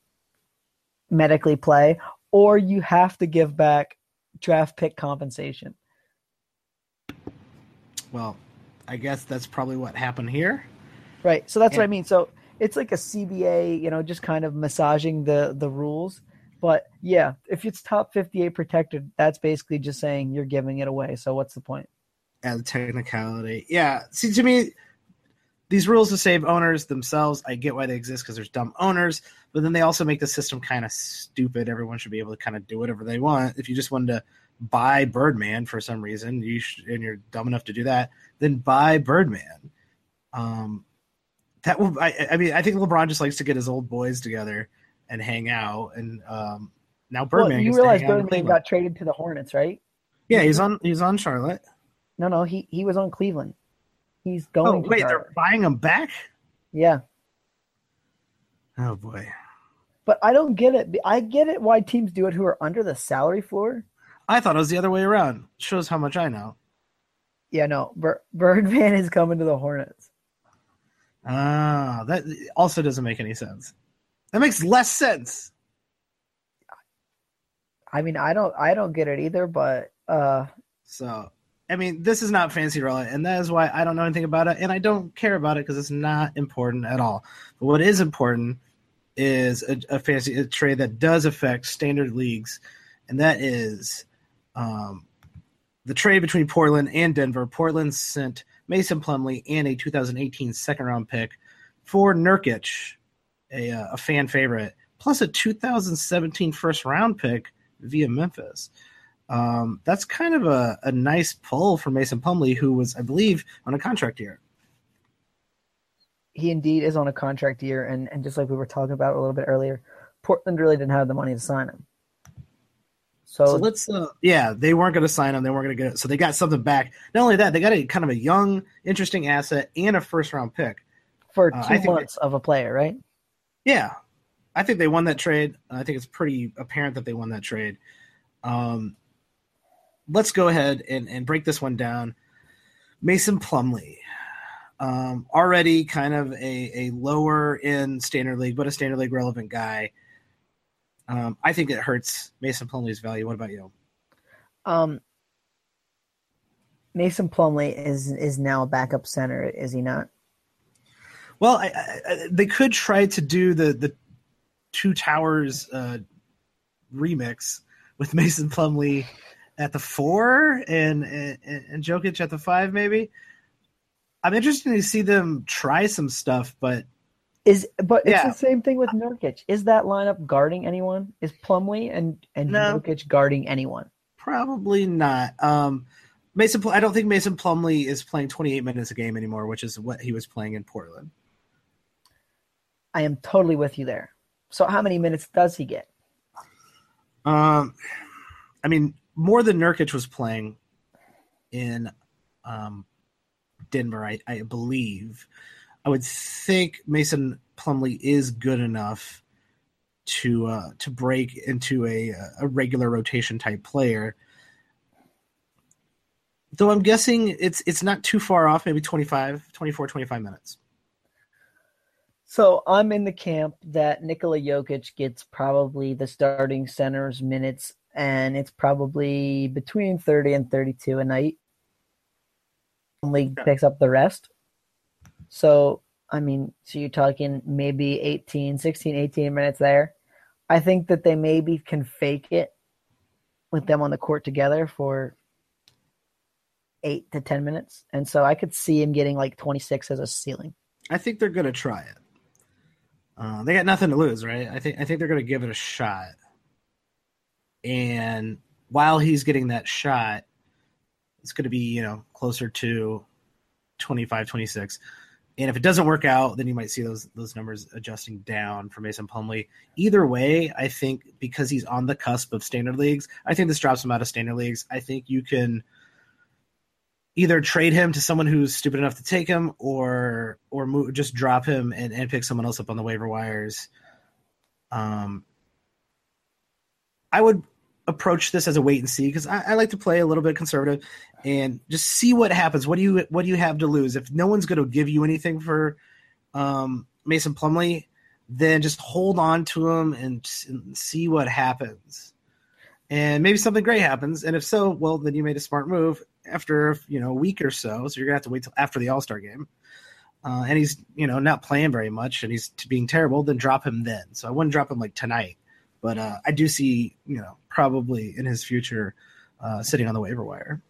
medically play, or you have to give back draft pick compensation. Well, I guess that's probably what happened here. Right. So that's what I mean. So it's like a CBA, you know, just kind of massaging the the rules. But yeah, if it's top 58 protected, that's basically just saying you're giving it away. So what's the point? As a technicality. Yeah. See, to me, these rules to save owners themselves, I get why they exist because there's dumb owners, but then they also make the system kind of stupid. Everyone should be able to kind of do whatever they want. If you just wanted to buy Birdman for some reason, you should, and you're dumb enough to do that, then buy Birdman. Um, that will. I, I, mean, I think LeBron just likes to get his old boys together and hang out. And um, now Birdman. Well, you realize Birdman got traded to the Hornets, right? Yeah, he's on. He's on Charlotte. No, no, he he was on Cleveland. He's going. Oh wait, they're buying him back. Yeah. Oh boy. But I don't get it. I get it why teams do it who are under the salary floor. I thought it was the other way around. Shows how much I know. Yeah, no. Bir- Birdman is coming to the Hornets. Ah, that also doesn't make any sense. That makes less sense. I mean, I don't, I don't get it either, but uh, so I mean, this is not fancy roulette, and that is why I don't know anything about it, and I don't care about it because it's not important at all. But what is important is a, a fancy a trade that does affect standard leagues, and that is um, the trade between Portland and Denver. Portland sent Mason Plumlee and a 2018 second round pick for Nurkic, a, uh, a fan favorite, plus a 2017 first round pick via Memphis. Um, that's kind of a, a nice pull for Mason Plumlee, who was, I believe, on a contract year. He indeed is on a contract year, and, and just like we were talking about a little bit earlier, Portland really didn't have the money to sign him. So, so let's, uh, yeah, they weren't going to sign him. They weren't going to get it. So they got something back. Not only that, they got a kind of a young, interesting asset and a first round pick for uh, two uh, months they, of a player, right? Yeah, I think they won that trade. I think it's pretty apparent that they won that trade. Um, let's go ahead and, and break this one down. Mason Plumlee, um, already kind of a, a lower in standard league, but a standard league relevant guy. Um, I think it hurts Mason Plumlee's value. What about you? Um, Mason Plumlee is is now a backup center, is he not? Well, I, I, they could try to do the the two towers uh, remix with Mason Plumlee at the four and, and and Jokic at the five, maybe. I'm interested to see them try some stuff, but is but it's the same thing with Nurkic. Is that lineup guarding anyone? Is Plumlee and and no, Nurkic guarding anyone? Probably not. Um, Mason, I don't think Mason Plumlee is playing 28 minutes a game anymore, which is what he was playing in Portland. I am totally with you there. So, how many minutes does he get? Um, I mean, more than Nurkic was playing in um, Denver, I, I believe. I would think Mason Plumlee is good enough to uh, to break into a a regular rotation type player. Though I'm guessing it's it's not too far off, maybe 25, 24, 25 minutes. So I'm in the camp that Nikola Jokic gets probably the starting center's minutes, and it's probably between 30 and 32 a night. League yeah. picks up the rest. So, I mean, so you're talking maybe 18, 16, 18 minutes there. I think that they maybe can fake it with them on the court together for eight to 10 minutes. And so I could see him getting like 26 as a ceiling. I think they're going to try it. Uh, they got nothing to lose, right? I think I think they're going to give it a shot. And while he's getting that shot, it's going to be, you know, closer to 25, 26. And if it doesn't work out, then you might see those those numbers adjusting down for Mason Plumlee. Either way, I think because he's on the cusp of standard leagues, I think this drops him out of standard leagues. I think you can either trade him to someone who's stupid enough to take him, or or move, just drop him and, and pick someone else up on the waiver wires. Um, I would approach this as a wait and see because I, I, like to play a little bit conservative and just see what happens. What do you what do you have to lose if no one's going to give you anything for um, Mason Plumlee, Then just hold on to him and, and see what happens. And maybe something great happens, and if so, well, then you made a smart move after you know a week or so. So you're gonna have to wait till after the All Star game. Uh, and he's you know not playing very much, and he's being terrible. Then drop him then. So I wouldn't drop him like tonight but uh, I do see, you know, probably in his future uh, sitting on the waiver wire.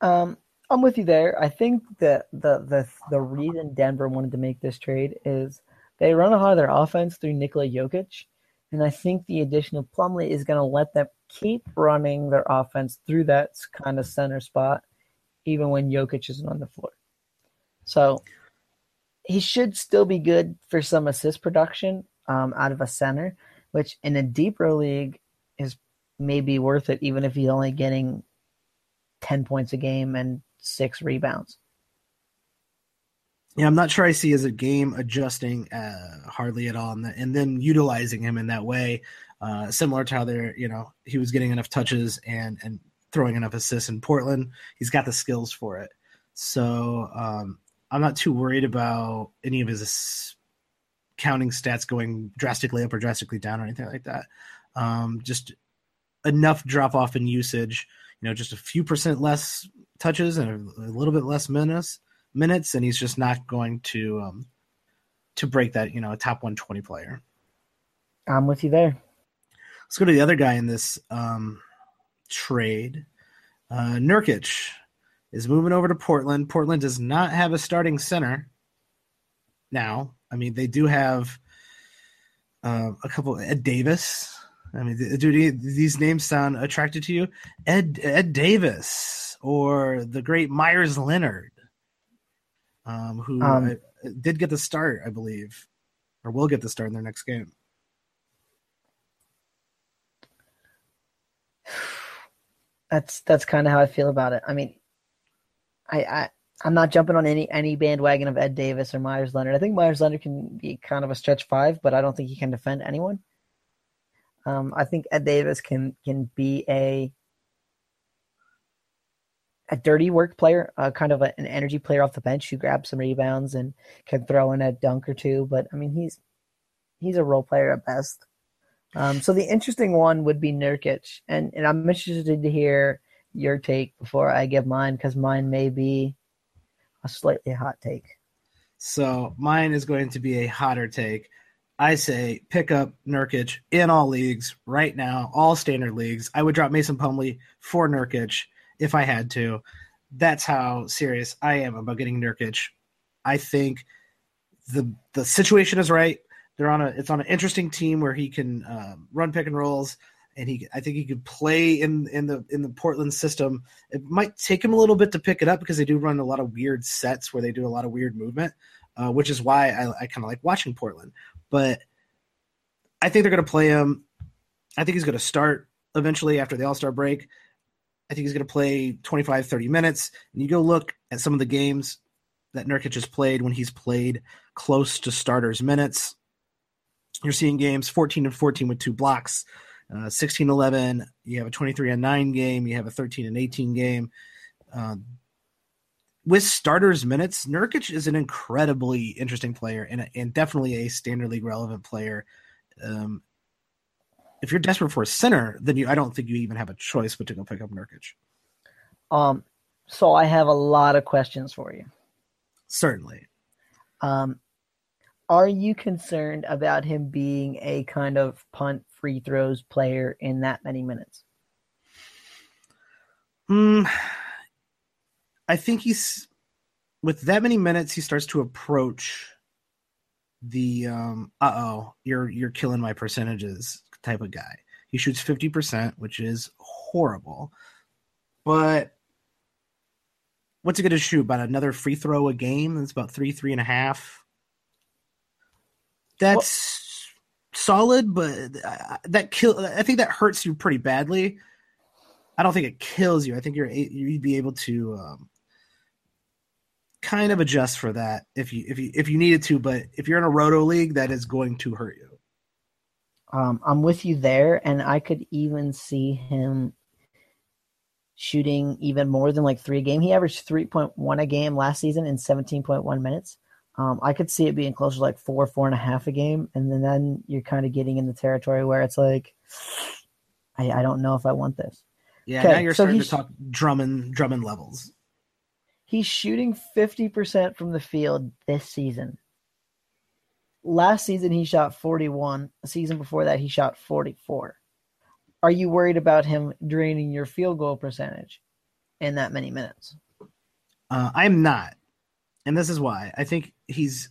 Um, I'm with you there. I think that the the the reason Denver wanted to make this trade is they run a lot of their offense through Nikola Jokic, and I think the addition of Plumlee is going to let them keep running their offense through that kind of center spot, even when Jokic isn't on the floor. So he should still be good for some assist production um, out of a center which in a deeper league is maybe worth it, even if he's only getting 10 points a game and six rebounds. Yeah, I'm not sure I see as a game adjusting uh, hardly at all, and, the, and, then utilizing him in that way, uh, similar to how they're, you know, he was getting enough touches and and throwing enough assists in Portland. He's got the skills for it, so um, I'm not too worried about any of his counting stats going drastically up or drastically down or anything like that. Um, just enough drop off in usage. You know, just a few percent less touches and a, little bit less minutes minutes, and he's just not going to um, to break that. You know, a top 120 player. I'm with you there. Let's go to the other guy in this um, trade. Uh, Nurkic is moving over to Portland. Portland does not have a starting center now. I mean, they do have uh, a couple. Ed Davis. I mean, do these names sound attractive to you? Ed Ed Davis or the great Meyers Leonard, um, who um, did get the start, I believe, or will get the start in their next game. That's that's kind of how I feel about it. I mean, I, I I'm not jumping on any any bandwagon of Ed Davis or Meyers Leonard. I think Meyers Leonard can be kind of a stretch five, but I don't think he can defend anyone. Um, I think Ed Davis can can be a a dirty work player, uh, kind of a, an energy player off the bench who grabs some rebounds and can throw in a dunk or two. But I mean, he's he's a role player at best. Um, so the interesting one would be Nurkic, and and I'm interested to hear your take before I give mine because mine may be a slightly hot take. So mine is going to be a hotter take. I say pick up Nurkic in all leagues right now, all standard leagues. I would drop Mason Plumlee for Nurkic if I had to. That's how serious I am about getting Nurkic. I think the the situation is right. They're on a it's on an interesting team where he can uh, run pick and rolls and he I think he could play in in the in the Portland system. It might take him a little bit to pick it up because they do run a lot of weird sets where they do a lot of weird movement, uh, which is why I, I kind of like watching Portland. But I think they're going to play him. I think he's going to start eventually after the All Star break. I think he's going to play 25, 30 minutes. And you go look at some of the games that Nurkic has played when he's played close to starters minutes. You're seeing games 14 and 14 with two blocks, uh, 16 11. You have a 23 and 9 game. You have a 13 and 18 game. Uh, with starters minutes, Nurkic is an incredibly interesting player and, and definitely a standard league relevant player. Um, if you're desperate for a center, then you I don't think you even have a choice but to go pick up Nurkic. Um, so I have a lot of questions for you. Certainly. Um, are you concerned about him being a kind of punt free throws player in that many minutes? Hmm. I think he's with that many minutes. He starts to approach the um. Uh oh, you're you're killing my percentages type of guy. He shoots fifty percent, which is horrible. But what's he going to shoot? About another free throw a game? That's about three, three and a half that's well, solid, but that kill. I think that hurts you pretty badly. I don't think it kills you. I think you're you'd be able to um, kind of adjust for that if you if you if you needed to. But if you're in a roto league, that is going to hurt you. Um, I'm with you there, and I could even see him shooting even more than like three a game. He averaged 3.1 a game last season in 17.1 minutes. Um, I could see it being closer to like four, four and a half a game, and then then you're kind of getting in the territory where it's like, I, I don't know if I want this. Yeah, now you're so starting to talk Drummond Drummond levels. He's shooting fifty percent from the field this season. Last season he shot forty one. The season before that he shot forty four. Are you worried about him draining your field goal percentage in that many minutes? Uh, I'm not and this is why I think he's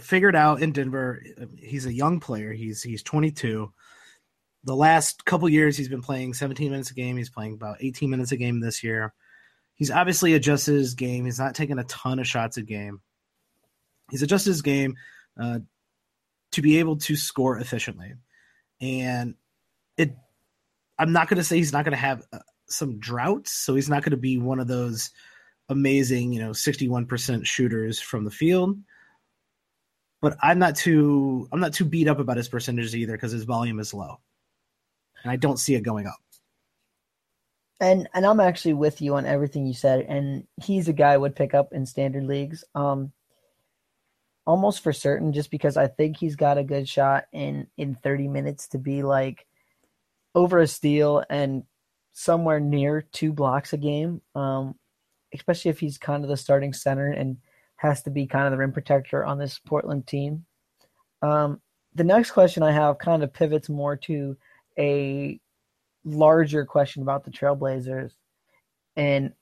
figured out in Denver. He's a young player. He's he's 22. The last couple years, he's been playing 17 minutes a game. He's playing about 18 minutes a game this year. He's obviously adjusted his game. He's not taking a ton of shots a game. He's adjusted his game uh, to be able to score efficiently, and it. I'm not going to say he's not going to have uh, some droughts, so he's not going to be one of those amazing, you know, 61% shooters from the field. But I'm not too I'm not too beat up about his percentages either because his volume is low. And I don't see it going up. And and I'm actually with you on everything you said. And he's a guy I would pick up in standard leagues. Um almost for certain, just because I think he's got a good shot in in 30 minutes to be like over a steal and somewhere near two blocks a game, um, especially if he's kind of the starting center and has to be kind of the rim protector on this Portland team. Um, the next question I have kind of pivots more to a larger question about the Trailblazers. And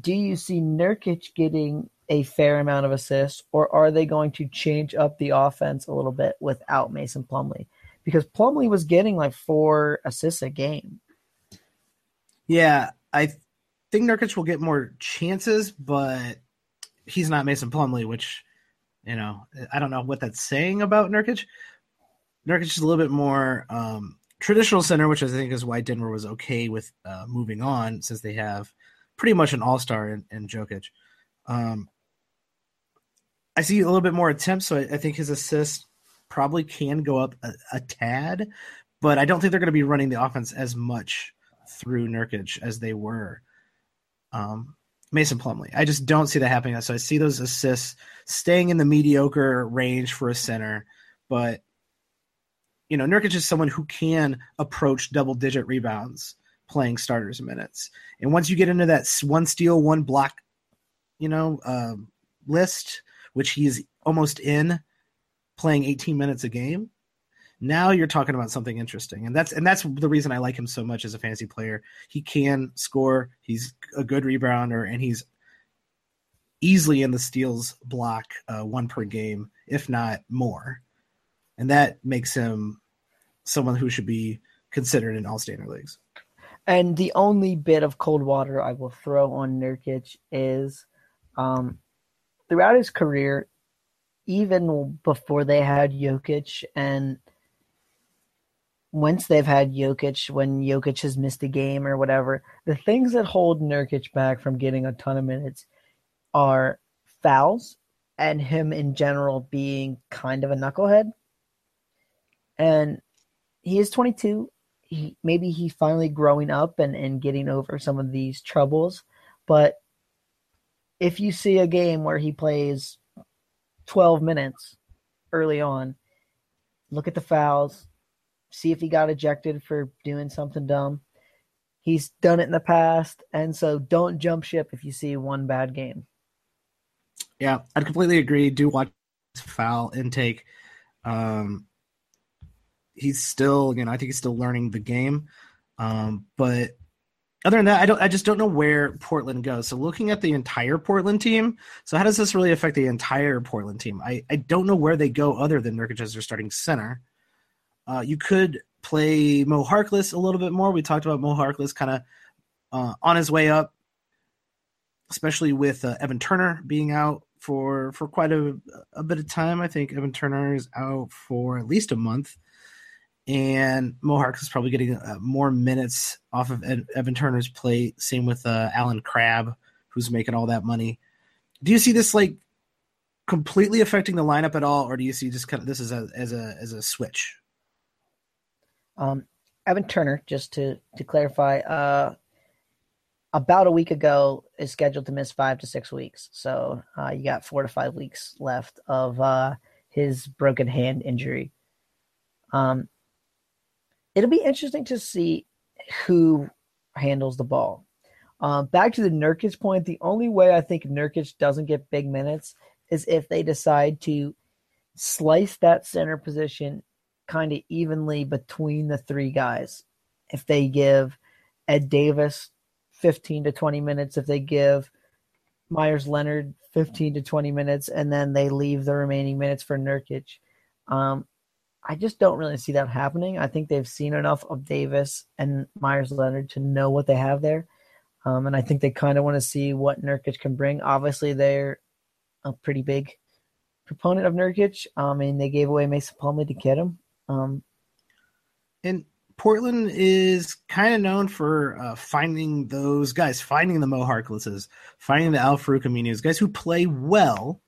do you see Nurkic getting a fair amount of assists, or are they going to change up the offense a little bit without Mason Plumlee? Because Plumlee was getting like four assists a game. Yeah, I think Nurkic will get more chances, but he's not Mason Plumlee, which you know I don't know what that's saying about Nurkic. Nurkic is a little bit more um, traditional center, which I think is why Denver was okay with uh, moving on, since they have pretty much an all star in, in Jokic. Um, I see a little bit more attempts, so I, I think his assists probably can go up a, a, tad, but I don't think they're going to be running the offense as much through Nurkic as they were. Um, Mason Plumlee. I just don't see that happening. So I see those assists staying in the mediocre range for a center, but you know, Nurkic is someone who can approach double digit rebounds playing starters minutes. And once you get into that one steal, one block, you know, uh, list, which he's almost in playing 18 minutes a game, now you're talking about something interesting. And that's and that's the reason I like him so much as a fantasy player. He can score, he's a good rebounder, and he's easily in the steals block uh, one per game, if not more. And that makes him someone who should be considered in all standard leagues. And the only bit of cold water I will throw on Nurkic is um, throughout his career, even before they had Jokic and once they've had Jokic, when Jokic has missed a game or whatever, the things that hold Nurkic back from getting a ton of minutes are fouls and him in general being kind of a knucklehead. And he is 22. He maybe he's finally growing up and, and getting over some of these troubles. But if you see a game where he plays 12 minutes early on, look at the fouls, see if he got ejected for doing something dumb. He's done it in the past, and so don't jump ship if you see one bad game. Yeah, I'd completely agree. Do watch foul intake. Um, he's still, again, I think he's still learning the game. Um, but other than that, I don't. I just don't know where Portland goes. So looking at the entire Portland team, so how does this really affect the entire Portland team? I, I don't know where they go other than Nurkic as their starting center. Uh, you could play Mo Harkless a little bit more. We talked about Mo Harkless kind of uh, on his way up, especially with uh, Evan Turner being out for for quite a, a bit of time. I think Evan Turner is out for at least a month and Mo Harkless is probably getting uh, more minutes off of Ed, Evan Turner's plate. Same with uh, Allen Crabbe, who's making all that money. Do you see this like completely affecting the lineup at all, or do you see just kind of this as a as a as a switch? Um, Evan Turner, just to to clarify, uh, about a week ago is scheduled to miss five to six weeks. So uh, you got four to five weeks left of uh, his broken hand injury. Um, it'll be interesting to see who handles the ball. Uh, back to the Nurkic point, the only way I think Nurkic doesn't get big minutes is if they decide to slice that center position kind of evenly between the three guys. If they give Ed Davis 15 to 20 minutes, if they give Meyers Leonard 15 to 20 minutes, and then they leave the remaining minutes for Nurkic. Um, I just don't really see that happening. I think they've seen enough of Davis and Meyers Leonard to know what they have there. Um, and I think they kind of want to see what Nurkic can bring. Obviously, they're a pretty big proponent of Nurkic. I mean, they gave away Mason Plumlee to get him. Um, and Portland is kind of known for uh, finding those guys, finding the Mo Harklesses, finding the Al Farouq Aminus, guys who play well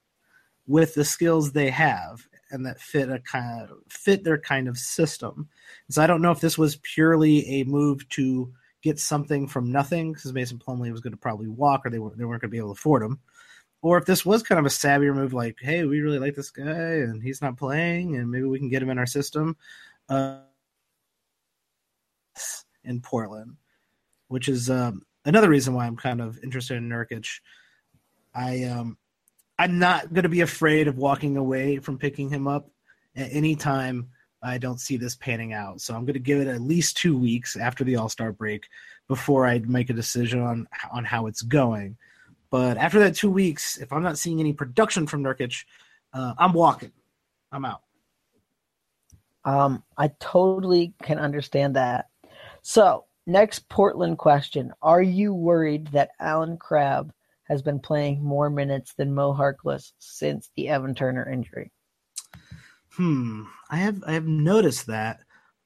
with the skills they have and that fit a kind of fit their kind of system. So I don't know if this was purely a move to get something from nothing because Mason Plumlee was going to probably walk or they, were, they weren't going to be able to afford him. Or if this was kind of a savvier move, like, hey, we really like this guy and he's not playing, and maybe we can get him in our system. Uh, in Portland, which is um, another reason why I'm kind of interested in Nurkic. I um, I'm not going to be afraid of walking away from picking him up at any time I don't see this panning out. So I'm going to give it at least two weeks after the All Star break before I make a decision on on how it's going. But after that two weeks, if I'm not seeing any production from Nurkic, uh, I'm walking. I'm out. Um, I totally can understand that. So, next Portland question: Are you worried that Allen Crabbe has been playing more minutes than Mo Harkless since the Evan Turner injury? Hmm. I have I have noticed that.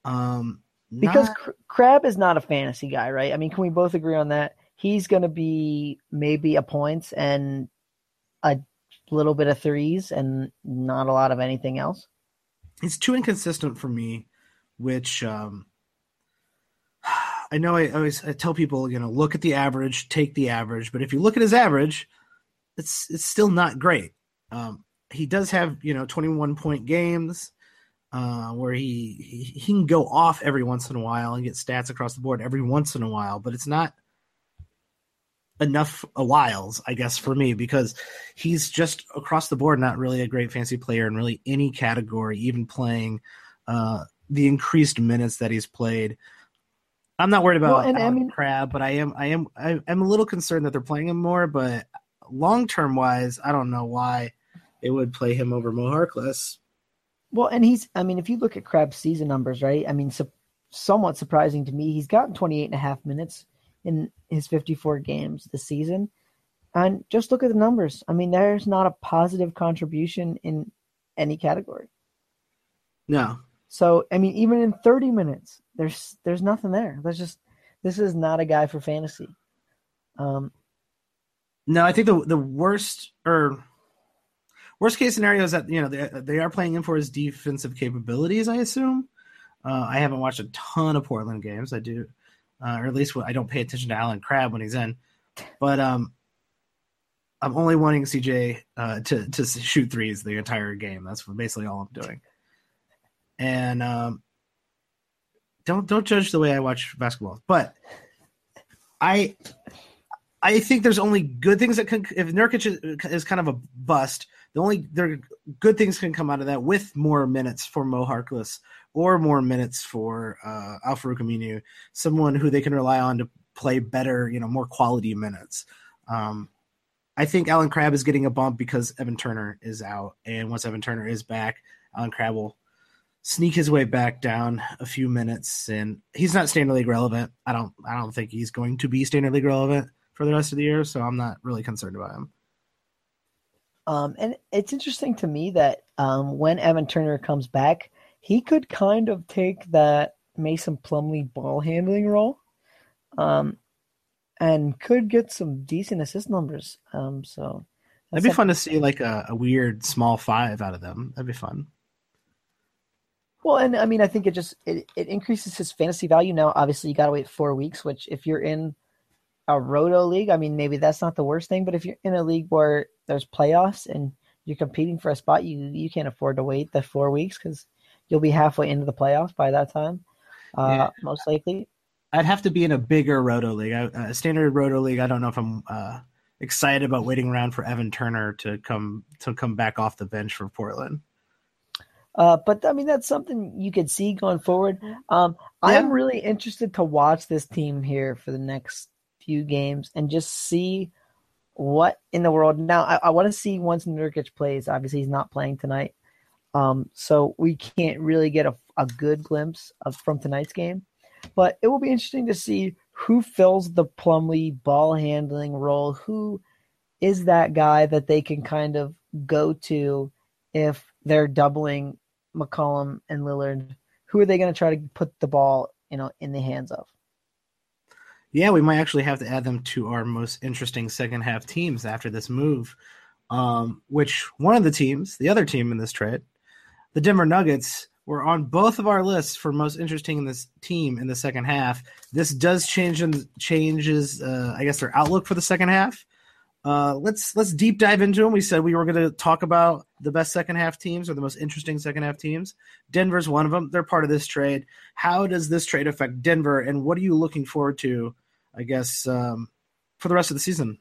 Um, because not... Crabbe is not a fantasy guy, right? I mean, can we both agree on that? He's going to be maybe a points and a little bit of threes and not a lot of anything else. It's too inconsistent for me, which um, I know I always I tell people, you know, look at the average, take the average. But if you look at his average, it's it's still not great. Um, he does have you know 21 point games uh, where he, he, he can go off every once in a while and get stats across the board every once in a while, but it's not enough a whiles, I guess, for me because he's just across the board not really a great fancy player in really any category, even playing uh, the increased minutes that he's played. I'm not worried about well, and, I mean, Crabbe, but I am I am I, am a little concerned that they're playing him more. But long term wise, I don't know why they would play him over Mo Harkless. Well, and he's, I mean, if you look at Crabbe's season numbers, right? I mean, so, somewhat surprising to me, he's gotten 28 and a half minutes in his 54 games this season. And just look at the numbers. I mean, there's not a positive contribution in any category. No. So, I mean, even in 30 minutes, there's there's nothing there. There's just this is not a guy for fantasy. Um, no, I think the the worst or Worst case scenario is that you know they, they are playing him for his defensive capabilities. I assume. Uh, I haven't watched a ton of Portland games. I do, uh, or at least I don't pay attention to Allen Crabbe when he's in. But um, I'm only wanting CJ uh, to to shoot threes the entire game. That's basically all I'm doing. And um, don't don't judge the way I watch basketball, but I I think there's only good things that can. If Nurkic is, is kind of a bust, the only there good things can come out of that with more minutes for Mo Harkless or more minutes for uh, Al-Farouq Aminu, someone who they can rely on to play better, you know, more quality minutes. Um, I think Allen Crabbe is getting a bump because Evan Turner is out, and once Evan Turner is back, Allen Crabbe will sneak his way back down a few minutes, and he's not standard league relevant. I don't, I don't think he's going to be standard league relevant for the rest of the year, so I'm not really concerned about him. Um, and it's interesting to me that um, when Evan Turner comes back, he could kind of take that Mason Plumlee ball handling role, um, and could get some decent assist numbers. Um, so that'd be fun to see, like a, a weird small five out of them. That'd be fun. Well, and I mean, I think it just it, it increases his fantasy value. Now, obviously, you got to wait four weeks. Which, if you're in a roto league, I mean, maybe that's not the worst thing. But if you're in a league where there's playoffs and you're competing for a spot, you you can't afford to wait the four weeks because you'll be halfway into the playoffs by that time, uh, yeah. most likely. I'd have to be in a bigger roto league, a standard roto league. I don't know if I'm uh, excited about waiting around for Evan Turner to come to come back off the bench for Portland. Uh, but I mean, that's something you could see going forward. Um, yeah. I'm really interested to watch this team here for the next few games and just see what in the world. Now, I, I want to see once Nurkic plays. Obviously, he's not playing tonight, um, so we can't really get a, a good glimpse of from tonight's game. But it will be interesting to see who fills the Plumlee ball handling role. Who is that guy that they can kind of go to if they're doubling McCollum and Lillard? Who are they going to try to put the ball, you know, in the hands of? Yeah, we might actually have to add them to our most interesting second half teams after this move. Um, which one of the teams, the other team in this trade, the Denver Nuggets, were on both of our lists for most interesting in this team in the second half. This does change and changes, uh, I guess, their outlook for the second half. Uh, let's let's deep dive into them. We said we were going to talk about the best second half teams or the most interesting second half teams. Denver's one of them. They're part of this trade. How does this trade affect Denver, and what are you looking forward to? I guess um, for the rest of the season.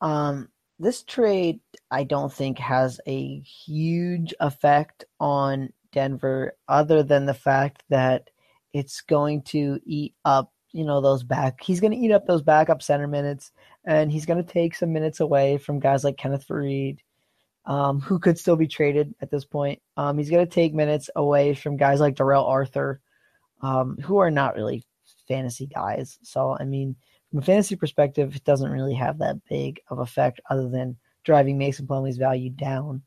Um, this trade, I don't think has a huge effect on Denver, other than the fact that it's going to eat up, you know, those back. He's going to eat up those backup center minutes, and he's going to take some minutes away from guys like Kenneth Faried, um, who could still be traded at this point. Um, he's going to take minutes away from guys like Darrell Arthur, um, who are not really fantasy guys. So, I mean, from a fantasy perspective, it doesn't really have that big of effect other than driving Mason Plumlee's value down.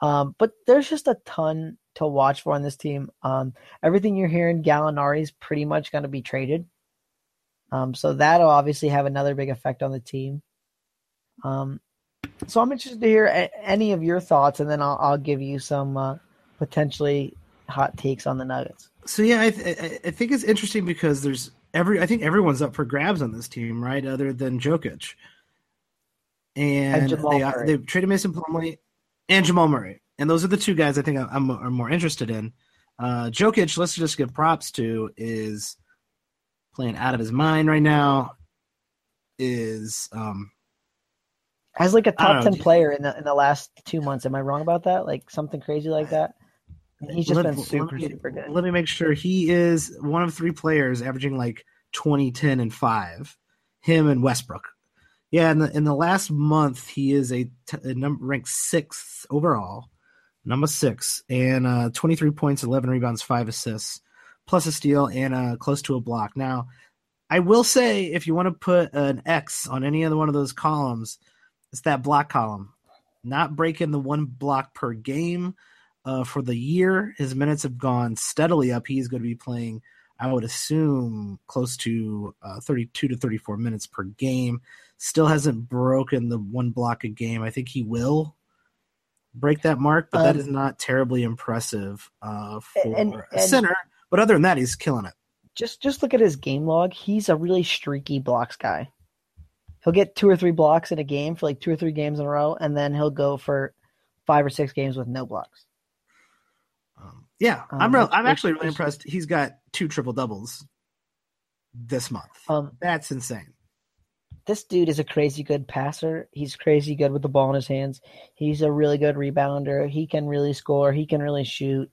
Um, but there's just a ton to watch for on this team. Um, everything you're hearing, Gallinari is pretty much going to be traded. Um, so that'll obviously have another big effect on the team. Um, so I'm interested to hear a- any of your thoughts, and then I'll, I'll give you some uh, potentially hot takes on the Nuggets. So yeah, I, th- I think it's interesting because there's every I think everyone's up for grabs on this team, right? Other than Jokic, and, and they Murray. they traded Mason Plumlee and Jamal Murray, and those are the two guys I think I'm, I'm more interested in. Uh, Jokic, let's just give props to, is playing out of his mind right now. Is um as like a top ten player in the in the last two months. Am I wrong about that? Like something crazy like that. He's just let, been super, me, super good. Let me make sure. He is one of three players averaging like 20, 10, and 5. Him and Westbrook. Yeah, in the, in the last month, he is a, t- a number ranked sixth overall, number six, and uh, 23 points, 11 rebounds, 5 assists, plus a steal, and uh, close to a block. Now, I will say, if you want to put an X on any other one of those columns, it's that block column. Not breaking the one block per game uh, for the year. His minutes have gone steadily up. He's going to be playing, I would assume, close to uh, 32 to 34 minutes per game. Still hasn't broken the one block a game. I think he will break that mark, but um, that is not terribly impressive uh, for and, and, a center. But other than that, he's killing it. Just just look at his game log. He's a really streaky blocks guy. He'll get two or three blocks in a game for like two or three games in a row, and then he'll go for five or six games with no blocks. Um, yeah, um, I'm real, I'm actually really impressed. He's got two triple doubles this month. Um, That's insane. This dude is a crazy good passer. He's crazy good with the ball in his hands. He's a really good rebounder. He can really score. He can really shoot.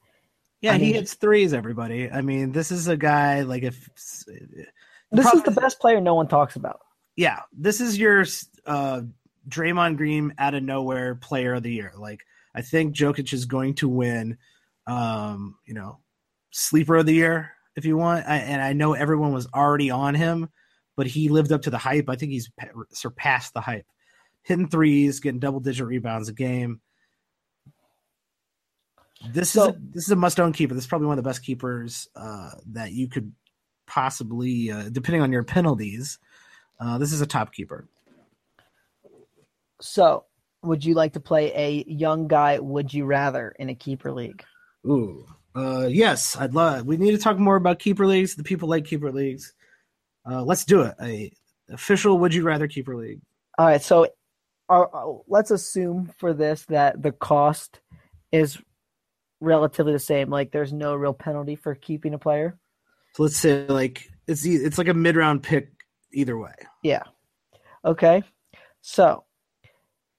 Yeah, I mean, he hits threes. Everybody. I mean, this is a guy like if this is the best player no one talks about. Yeah, this is your uh, Draymond Green out of nowhere player of the year. Like I think Jokic is going to win um, you know, sleeper of the year if you want. I, and I know everyone was already on him, but he lived up to the hype. I think he's surpassed the hype. Hitting threes, getting double digit rebounds a game. This so, is a, this is a must own keeper. This is probably one of the best keepers uh, that you could possibly, uh, depending on your penalties. Uh, this is a top keeper. So, would you like to play a young guy? Would you rather in a keeper league? Ooh, uh, yes, I'd love. We need to talk more about keeper leagues. The people like keeper leagues. Uh, let's do it. A official would you rather keeper league. All right, so uh, let's assume for this that the cost is relatively the same. Like, there's no real penalty for keeping a player. So let's say like it's it's like a mid round pick either way. Yeah. Okay. So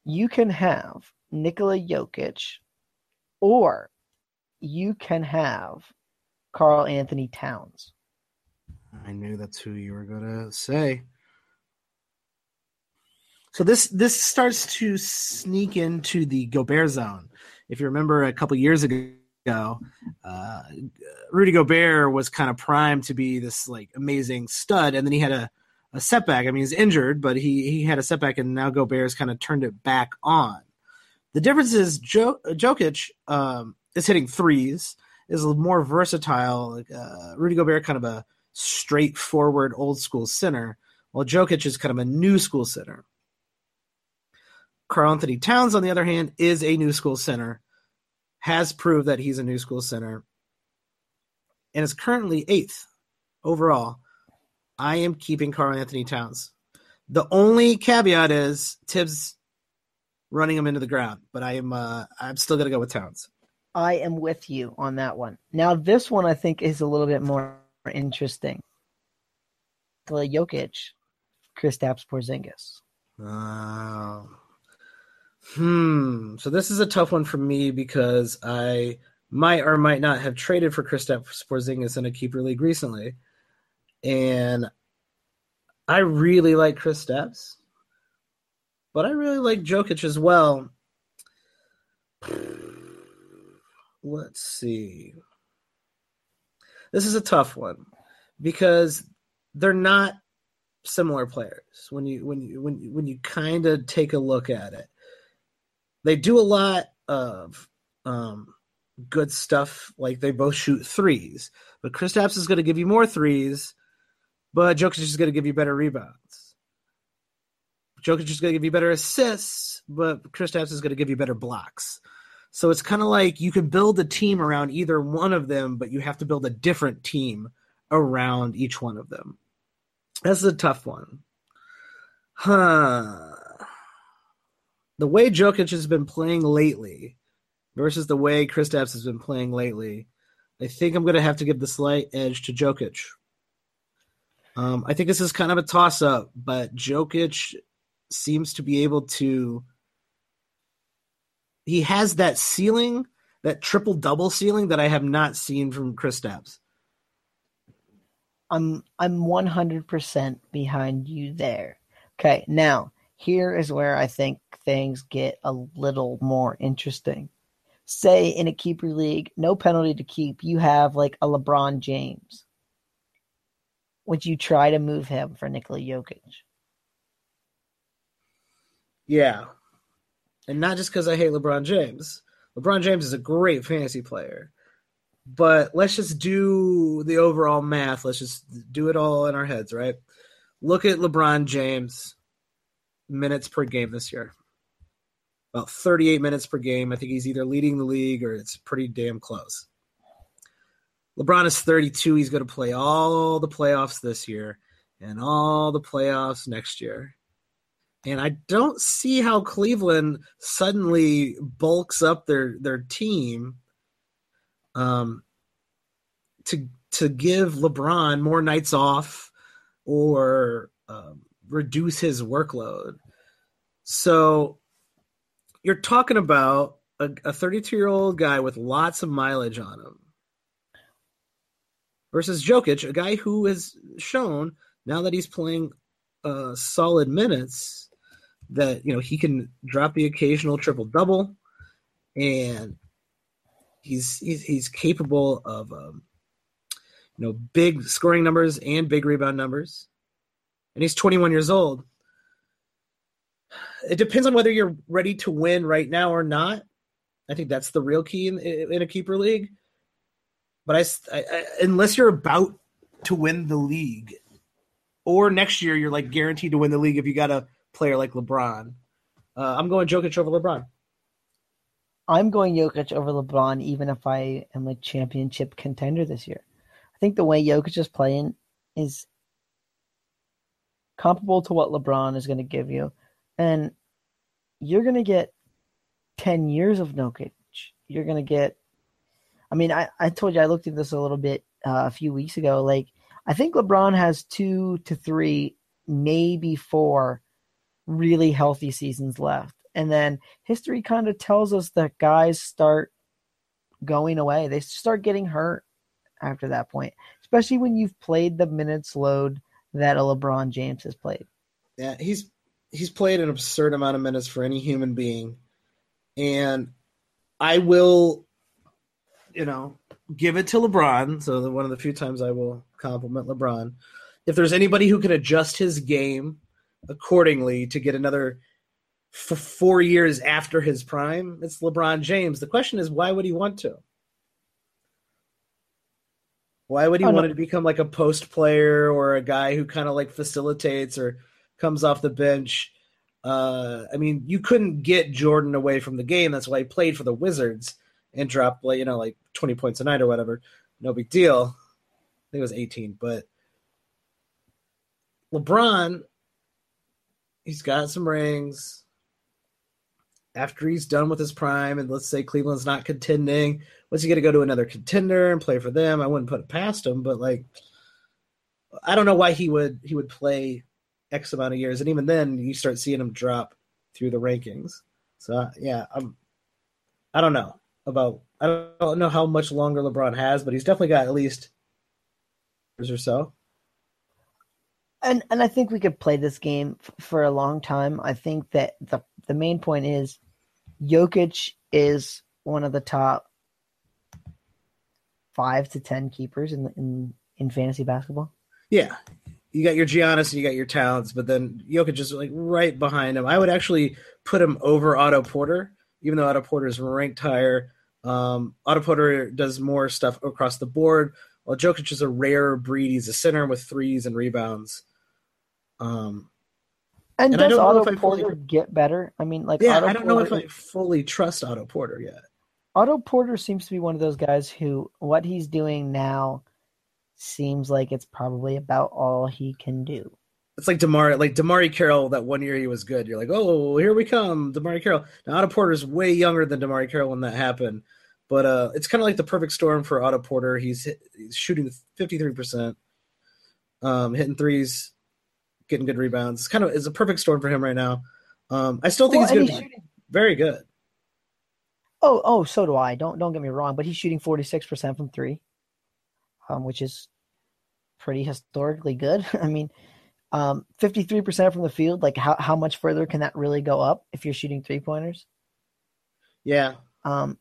you can have Nikola Jokic or you can have Karl-Anthony Towns. I knew that's who you were going to say. So this this starts to sneak into the Gobert zone. If you remember a couple years ago, uh, Rudy Gobert was kind of primed to be this like amazing stud, and then he had a, a setback. I mean, he's injured, but he he had a setback, and now Gobert's kind of turned it back on. The difference is jo- Jokic um, is hitting threes, is more versatile. Uh, Rudy Gobert, kind of a straightforward old school center, while Jokic is kind of a new school center. Karl-Anthony Towns, on the other hand, is a new school center, has proved that he's a new school center, and is currently eighth overall. I am keeping Karl-Anthony Towns. The only caveat is Thibs running him into the ground, but I am uh, I'm still gonna go with Towns. I am with you on that one. Now this one I think is a little bit more interesting. Jokic, Kristaps Porzingis. Oh. Hmm. So this is a tough one for me because I might or might not have traded for Kristaps Porzingis in a keeper league recently, and I really like Kristaps, but I really like Jokic as well. Let's see. This is a tough one because they're not similar players when you when you when when you kind of take a look at it. They do a lot of um, good stuff. Like they both shoot threes, but Kristaps is going to give you more threes, but Jokic is going to give you better rebounds. Jokic is going to give you better assists, but Kristaps is going to give you better blocks. So it's kind of like you can build a team around either one of them, but you have to build a different team around each one of them. That's a tough one. Huh. The way Jokic has been playing lately versus the way Kristaps has been playing lately, I think I'm going to have to give the slight edge to Jokic. Um, I think this is kind of a toss up, but Jokic seems to be able to. He has that ceiling, that triple double ceiling that I have not seen from Kristaps. I'm I'm 100% behind you there. Okay, now here is where I think things get a little more interesting say in a keeper league, no penalty to keep, you have like a LeBron James. Would you try to move him for Nikola Jokic? Yeah. And not just because I hate LeBron James. LeBron James is a great fantasy player. But let's just do the overall math. Let's just do it all in our heads, right? Look at LeBron James minutes per game this year about 38 minutes per game. I think he's either leading the league or it's pretty damn close. LeBron is 32. He's going to play all the playoffs this year and all the playoffs next year. And I don't see how Cleveland suddenly bulks up their their team um, to to give LeBron more nights off or um, reduce his workload. So you're talking about a 32 year old guy with lots of mileage on him versus Jokic, a guy who has shown now that he's playing uh, solid minutes that you know he can drop the occasional triple double, and he's he's, he's capable of um, you know big scoring numbers and big rebound numbers, and he's 21 years old it depends on whether you're ready to win right now or not. I think that's the real key in, in a keeper league. But I, I, unless you're about to win the league, or next year you're like guaranteed to win the league if you got a player like LeBron. Uh, I'm going Jokic over LeBron. I'm going Jokic over LeBron, even if I am a championship contender this year. I think the way Jokic is playing is comparable to what LeBron is going to give you and you're going to get 10 years of Jokic. You're going to get, I mean, I, I told you I looked at this a little bit uh, a few weeks ago. Like, I think LeBron has two to three, maybe four really healthy seasons left. And then history kind of tells us that guys start going away. They start getting hurt after that point, especially when you've played the minutes load that a LeBron James has played. Yeah, he's he's played an absurd amount of minutes for any human being, and I will, you know, give it to LeBron. So one of the few times I will compliment LeBron. If there's anybody who can adjust his game accordingly to get another f- four years after his prime, it's LeBron James. The question is, why would he want to? Why would he oh, want no. to become like a post player or a guy who kind of like facilitates or comes off the bench. Uh, I mean, you couldn't get Jordan away from the game. That's why he played for the Wizards and dropped, like, you know, like 20 points a night or whatever. No big deal. I think it was 18. But LeBron He's got some rings. After he's done with his prime, and let's say Cleveland's not contending, was he going to go to another contender and play for them? I wouldn't put it past him, but like, I don't know why he would he would play X amount of years, and even then, you start seeing him drop through the rankings. So uh, yeah, I'm. I don't know about. I don't know how much longer LeBron has, but he's definitely got at least years or so and and I think we could play this game f- for a long time. I think that the the main point is Jokic is one of the top five to ten keepers in in in fantasy basketball. Yeah, you got your Giannis and you got your Towns, but then Jokic is like right behind him. I would actually put him over Otto Porter, even though Otto Porter is ranked higher. Um, Otto Porter does more stuff across the board, while Jokic is a rare breed. He's a center with threes and rebounds. Um, and, and does Otto Porter fully, get better? I mean, like, yeah, Otto I don't Porter, know if I fully trust Otto Porter yet. Otto Porter seems to be one of those guys who what he's doing now seems like it's probably about all he can do. It's like Demar, like DeMarre Carroll. That one year he was good. You're like, oh, here we come, DeMarre Carroll. Now Otto Porter is way younger than DeMarre Carroll when that happened, but uh, it's kind of like the perfect storm for Otto Porter. He's, he's shooting 53 percent, um, hitting threes getting good rebounds. It's kind of it's a perfect storm for him right now. Um, I still think well, he's going to be shooting. very good. Oh, oh, so do I. Don't don't get me wrong, but he's shooting forty six percent from three, um, which is pretty historically good. I mean, um, fifty three percent from the field. Like, how how much further can that really go up if you're shooting three pointers? Yeah. Um,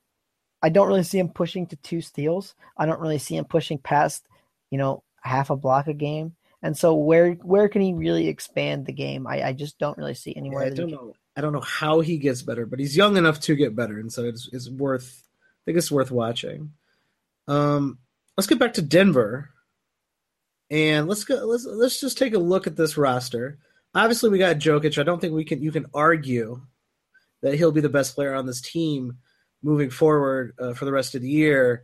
I don't really see him pushing to two steals. I don't really see him pushing past, you know, half a block a game. And so where where can he really expand the game? I, I just don't really see anywhere. Yeah, I don't know. I don't know how he gets better, but he's young enough to get better, and so it's it's worth. I think it's worth watching. Um, let's get back to Denver, and let's go. Let's let's just take a look at this roster. Obviously, we got Jokic. I don't think we can. You can argue that he'll be the best player on this team moving forward uh, for the rest of the year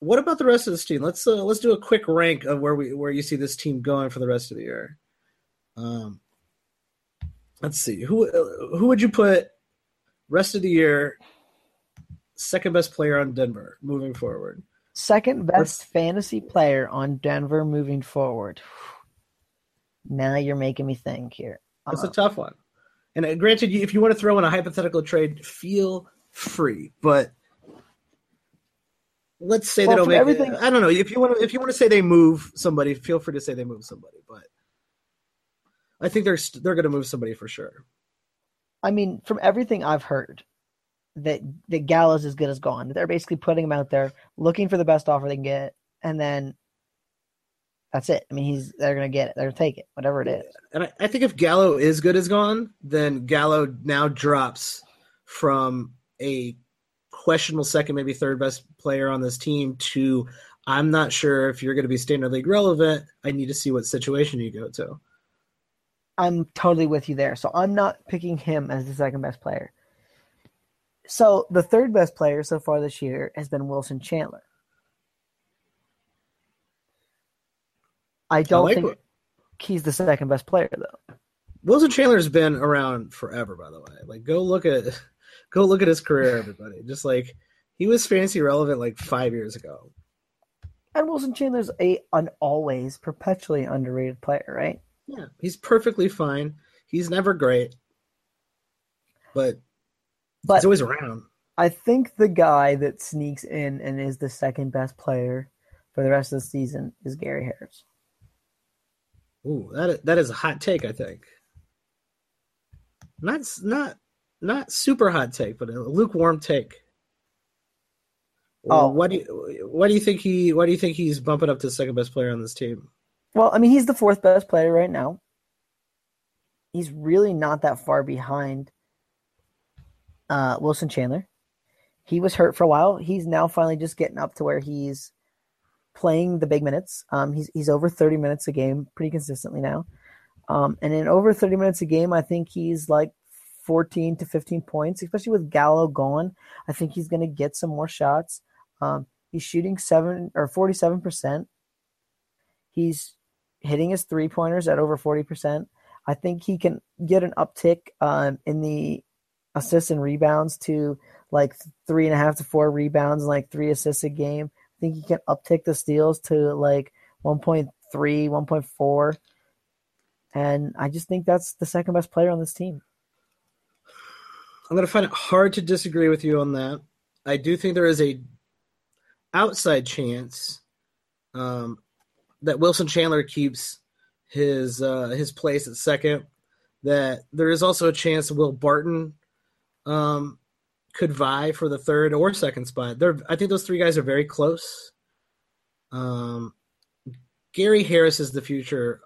what about the rest of this team? Let's uh, let's do a quick rank of where we where you see this team going for the rest of the year. Um, let's see who uh, who would you put rest of the year second best player on Denver moving forward. Second best Let's, fantasy player on Denver moving forward. Now you're making me think here. That's uh, a tough one. And uh, granted, if you want to throw in a hypothetical trade, feel free. But let's say well, they don't make everything. I don't know if you want to if you want to say they move somebody, feel free to say they move somebody, but I think they're they're going to move somebody for sure. I mean, from everything I've heard, that that Gallo's as good as gone. They're basically putting him out there, looking for the best offer they can get, and then that's it. I mean, he's they're gonna get it. They're gonna take it, whatever it is. And I, I think if Gallo is good as gone, then Gallo now drops from a questionable second, maybe third best player on this team to I'm not sure if you're going to be standard league relevant. I need to see what situation you go to. I'm totally with you there. So I'm not picking him as the second best player. So the third best player so far this year has been Wilson Chandler. I don't I like think what... he's the second best player though. Wilson Chandler's been around forever, by the way. Like, go look at Go look at his career, everybody. Just like he was fantasy relevant like five years ago. And Wilson Chandler's a an always perpetually underrated player, right? Yeah, he's perfectly fine. He's never great, but but he's always around. I think the guy that sneaks in and is the second best player for the rest of the season is Gary Harris. Ooh, that that is a hot take. I think. Not not not super hot take, but a lukewarm take. oh, what do you what do you think he what do you think he's bumping up to second best player on this team? Well, I mean, he's the fourth best player right now. He's really not that far behind uh, Wilson Chandler. He was hurt for a while. He's now finally just getting up to where he's playing the big minutes. Um, he's he's over thirty minutes a game pretty consistently now. Um, and in over 30 minutes a game, I think he's like 14 to 15 points, especially with Gallo gone. I think he's going to get some more shots. Um, he's shooting seven or 47%. He's hitting his three pointers at over 40%. I think he can get an uptick um, in the assists and rebounds to like three and a half to four rebounds and like three assists a game. I think he can uptick the steals to like 1.3, 1.4. And I just think that's the second best player on this team. I'm going to find it hard to disagree with you on that. I do think there is a outside chance um, that Wilson Chandler keeps his uh, his place at second. That there is also a chance Will Barton um, could vie for the third or second spot. They're, I think those three guys are very close. Um, Gary Harris is the future,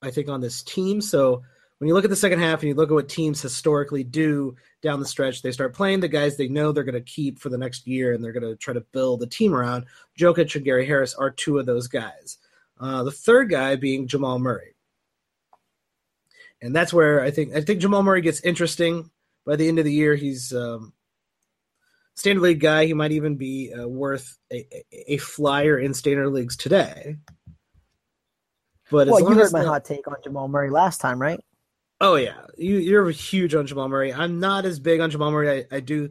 I think, on this team. So when you look at the second half and you look at what teams historically do down the stretch, they start playing the guys they know they're going to keep for the next year and they're going to try to build a team around. Jokic and Gary Harris are two of those guys. Uh, the third guy being Jamal Murray. And that's where I think I think Jamal Murray gets interesting. By the end of the year, he's um, standard league guy. He might even be uh, worth a, a, flyer in standard leagues today. But well, you heard my hot take on Jamal Murray last time, right? Oh yeah, you, you're huge on Jamal Murray. I'm not as big on Jamal Murray. I, I do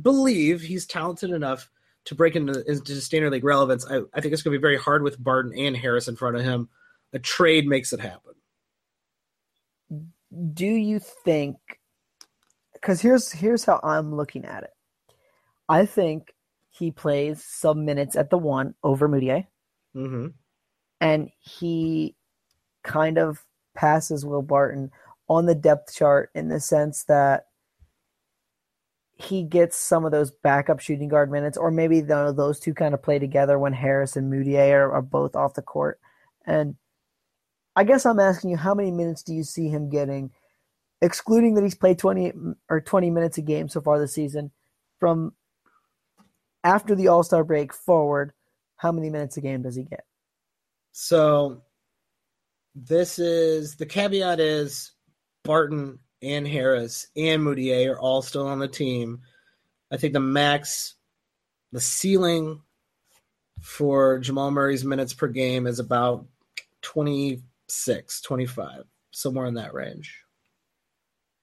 believe he's talented enough to break into, into standard league relevance. I, I think it's going to be very hard with Barton and Harris in front of him. A trade makes it happen. Do you think? Because here's here's how I'm looking at it. I think he plays some minutes at the one over Mudiay, mm-hmm. and he kind of passes Will Barton on the depth chart in the sense that he gets some of those backup shooting guard minutes, or maybe the, those two kind of play together when Harris and Mudiay are, are both off the court. And I guess I'm asking you, how many minutes do you see him getting, excluding that he's played 20 or 20 minutes a game so far this season, from after the All Star break forward? How many minutes a game does he get? So this is the caveat is Barton and Harris and Mudiay are all still on the team. I think the max, the ceiling for Jamal Murray's minutes per game is about 26, 25, somewhere in that range.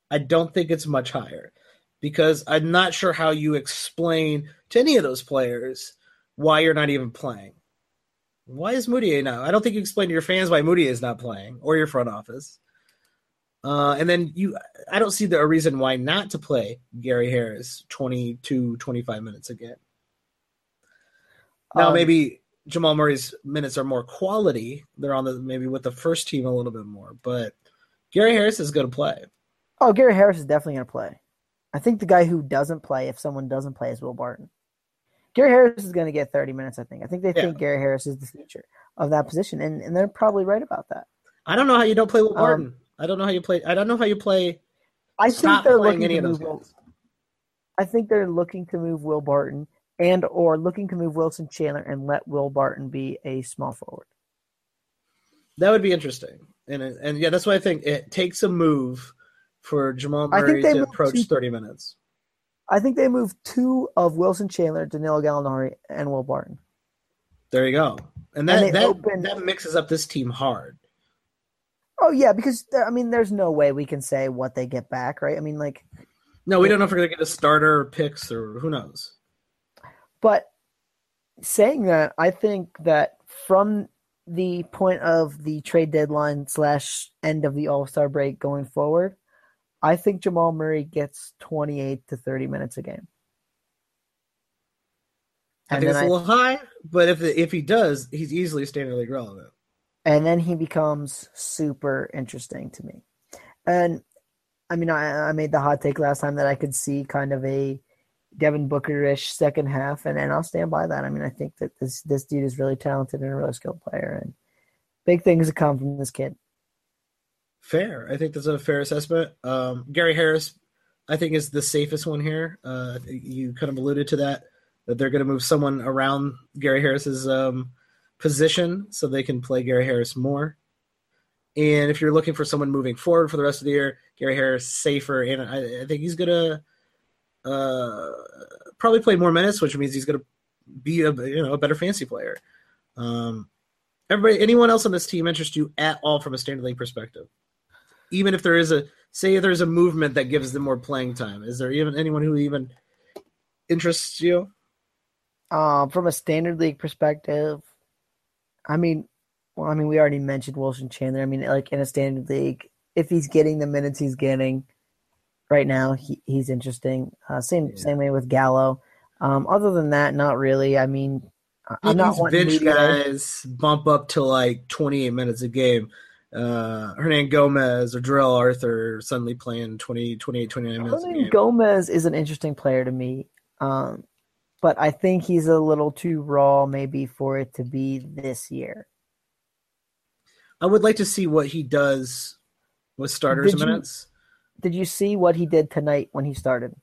I don't think it's much higher because I'm not sure how you explain to any of those players why you're not even playing. Why is Mudiay not? I don't think you explain to your fans why Mudiay is not playing or your front office. Uh, and then you, I don't see the, a reason why not to play Gary Harris 22, 25 minutes again. Now, um, maybe Jamal Murray's minutes are more quality. They're on the maybe with the first team a little bit more, but Gary Harris is going to play. Oh, Gary Harris is definitely going to play. I think the guy who doesn't play, if someone doesn't play, is Will Barton. Gary Harris is going to get 30 minutes, I think. I think they yeah. think Gary Harris is the future of that position, and, and they're probably right about that. I don't know how you don't play Will Barton. Um, I don't know how you play. I don't know how you play. I think they're looking any to move. Will, I think they're looking to move Will Barton and or looking to move Wilson Chandler and let Will Barton be a small forward. That would be interesting, and and yeah, that's why I think it takes a move for Jamal Murray to approach two, thirty minutes. I think they moved two of Wilson Chandler, Danilo Gallinari, and Will Barton. There you go, and that and that, opened, that mixes up this team hard. Oh yeah, because I mean, there's no way we can say what they get back, right? I mean, like, no, we don't know if we're gonna get a starter or picks or who knows. But saying that, I think that from the point of the trade deadline slash end of the All Star break going forward, I think Jamal Murray gets 28 to 30 minutes a game. I think it's a little high, but if if he does, he's easily standard league relevant. And then he becomes super interesting to me. And I mean, I, I made the hot take last time that I could see kind of a Devin Booker-ish second half, and, and I'll stand by that. I mean, I think that this this dude is really talented and a really skilled player, and big things to come from this kid. Fair. I think that's a fair assessment. Um, Gary Harris, I think, is the safest one here. Uh, you kind of alluded to that, that they're going to move someone around Gary Harris's um, position so they can play Gary Harris more. And if you're looking for someone moving forward for the rest of the year, Gary Harris safer, and I, I think he's gonna uh, probably play more minutes, which means he's gonna be a you know a better fancy player. Um, everybody, anyone else on this team interest you at all from a standard league perspective? Even if there is a say there's a movement that gives them more playing time, is there even anyone who even interests you? Um, from a standard league perspective, I mean, well, I mean, we already mentioned Wilson Chandler. I mean, like in a standard league, if he's getting the minutes he's getting right now, he, he's interesting. Uh, same yeah. same way with Gallo. Um, other than that, not really. I mean, I'm not These bench guys bump up to like 28 minutes a game. Uh, Hernangomez or Darrell Arthur suddenly playing 20, 28, 29 minutes. Hernangomez is an interesting player to me. Um, but I think he's a little too raw maybe for it to be this year. I would like to see what he does with starters did minutes. You, did you see what he did tonight when he started?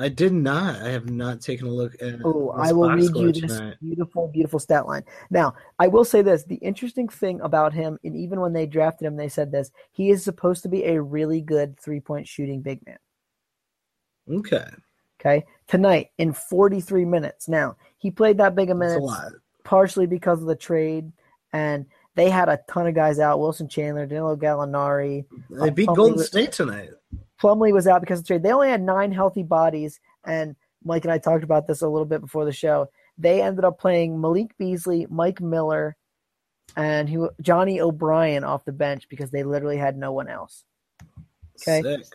I did not. I have not taken a look at. Oh, I will read you this tonight. beautiful, beautiful stat line. Now, I will say this: the interesting thing about him, and even when they drafted him, they said this: he is supposed to be a really good three-point shooting big man. Okay. Okay. Tonight in 43 minutes. Now he played that big a minute, partially because of the trade, and they had a ton of guys out: Wilson Chandler, Danilo Gallinari. They beat Golden State tonight. Plumlee was out because of trade. They only had nine healthy bodies, and Mike and I talked about this a little bit before the show. They ended up playing Malik Beasley, Mike Miller, and who Johnny O'Bryant off the bench because they literally had no one else. Okay. Sick.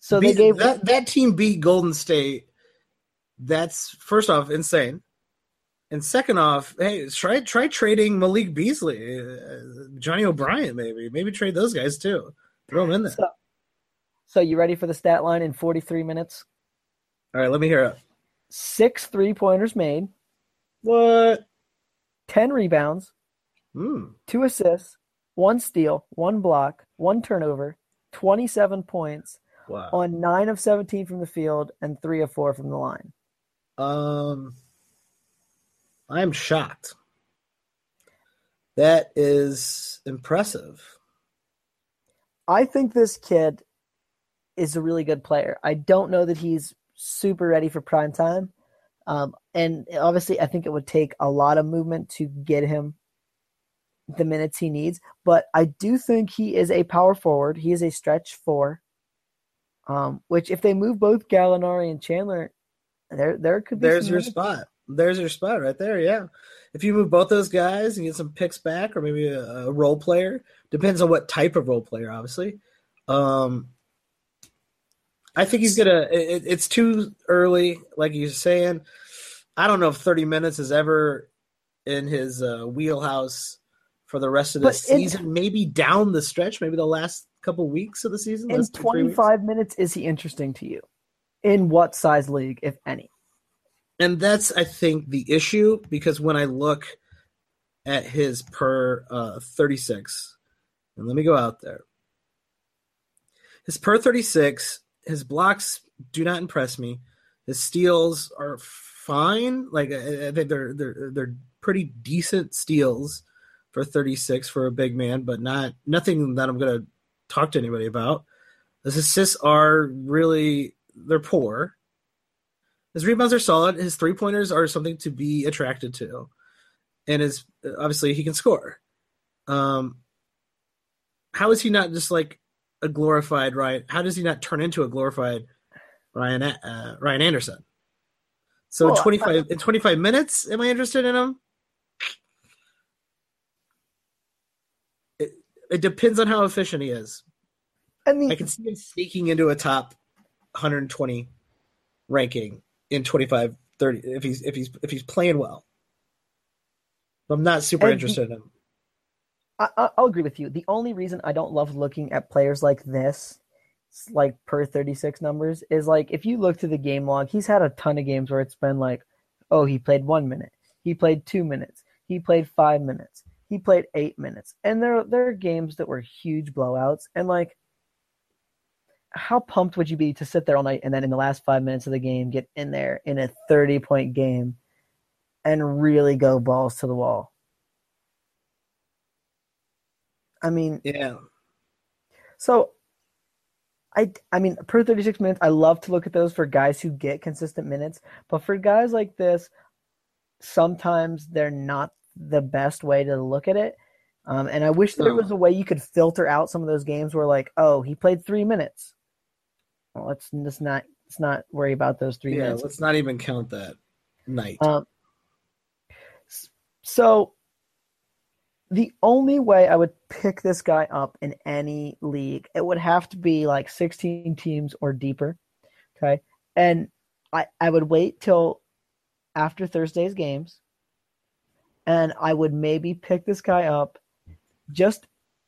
So beat, they gave that, that team beat Golden State. That's first off insane. And second off, hey, try try trading Malik Beasley, uh, Johnny O'Bryant, maybe maybe trade those guys too. Throw them in there. So, so you ready for the stat line in 43 minutes? All right, let me hear it. Six three pointers made. What? 10 rebounds. Mm. Two assists, one steal, one block, one turnover, 27 points wow. on 9 of 17 from the field and 3 of 4 from the line. Um I'm shocked. That is impressive. I think this kid is a really good player. I don't know that he's super ready for prime time. Um, and obviously, I think it would take a lot of movement to get him the minutes he needs. But I do think he is a power forward. He is a stretch four. Um, which if they move both Gallinari and Chandler, there there could be. There's your minutes. spot. There's your spot right there. Yeah, if you move both those guys and get some picks back, or maybe a, a role player, depends on what type of role player, obviously. Um, I think he's gonna. It, it's too early, like you're saying. I don't know if 30 minutes is ever in his uh, wheelhouse for the rest of the season. maybe down the stretch, maybe the last couple weeks of the season. In 25 minutes, is he interesting to you? In what size league, if any? And that's, I think, the issue because when I look at his per uh, 36, and let me go out there. His per 36 his blocks do not impress me. His steals are fine. Like I think they're they're they're pretty decent steals for 36 for a big man, but not nothing that I'm gonna talk to anybody about. His assists are really they're poor. His rebounds are solid. His three pointers are something to be attracted to, and is obviously he can score. Um, how is he not just like a glorified Ryan? How does he not turn into a glorified Ryan uh, Ryan Anderson? So well, in twenty five in twenty five minutes, am I interested in him? It, it depends on how efficient he is. I mean, I can see him sneaking into a top 120 ranking in 25 30 if he's if he's if he's playing well. I'm not super interested in him. I, will agree with you. The only reason I don't love looking at players like this, like per 36 numbers, is like if you look to the game log, he's had a ton of games where it's been like, oh, he played one minute, he played two minutes, he played five minutes, he played eight minutes, and there there are games that were huge blowouts, and like, how pumped would you be to sit there all night and then in the last five minutes of the game get in there in a 30 point game and really go balls to the wall? I mean, yeah. So, I I mean, per thirty six minutes, I love to look at those for guys who get consistent minutes, but for guys like this, sometimes they're not the best way to look at it. Um, and I wish there was a way you could filter out some of those games where, like, oh, he played three minutes. Well, let's just not let's not worry about those three yeah, minutes. let's not even count that night. Um, so the only way I would pick this guy up in any league, it would have to be like 16 teams or deeper. Okay. And I, I would wait till after Thursday's games and I would maybe pick this guy up just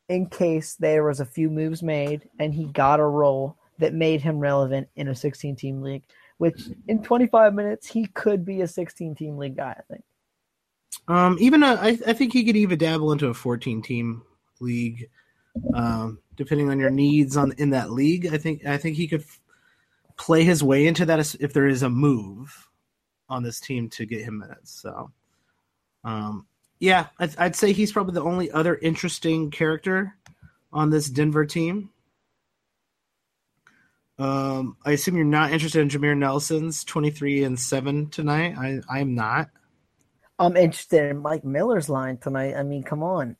in case there was a few moves made and he got a role that made him relevant in a 16 team league, which in 25 minutes he could be a 16 team league guy, I think. Um, even a, I, I think he could even dabble into a 14 team league, um, depending on your needs on in that league. I think I think he could f- play his way into that if there is a move on this team to get him minutes. So, um, yeah, I'd, I'd say he's probably the only other interesting character on this Denver team. Um, I assume you're not interested in Jameer Nelson's 23 and 7 tonight. I I'm not. I'm interested in Mike Miller's line tonight. I mean, come on.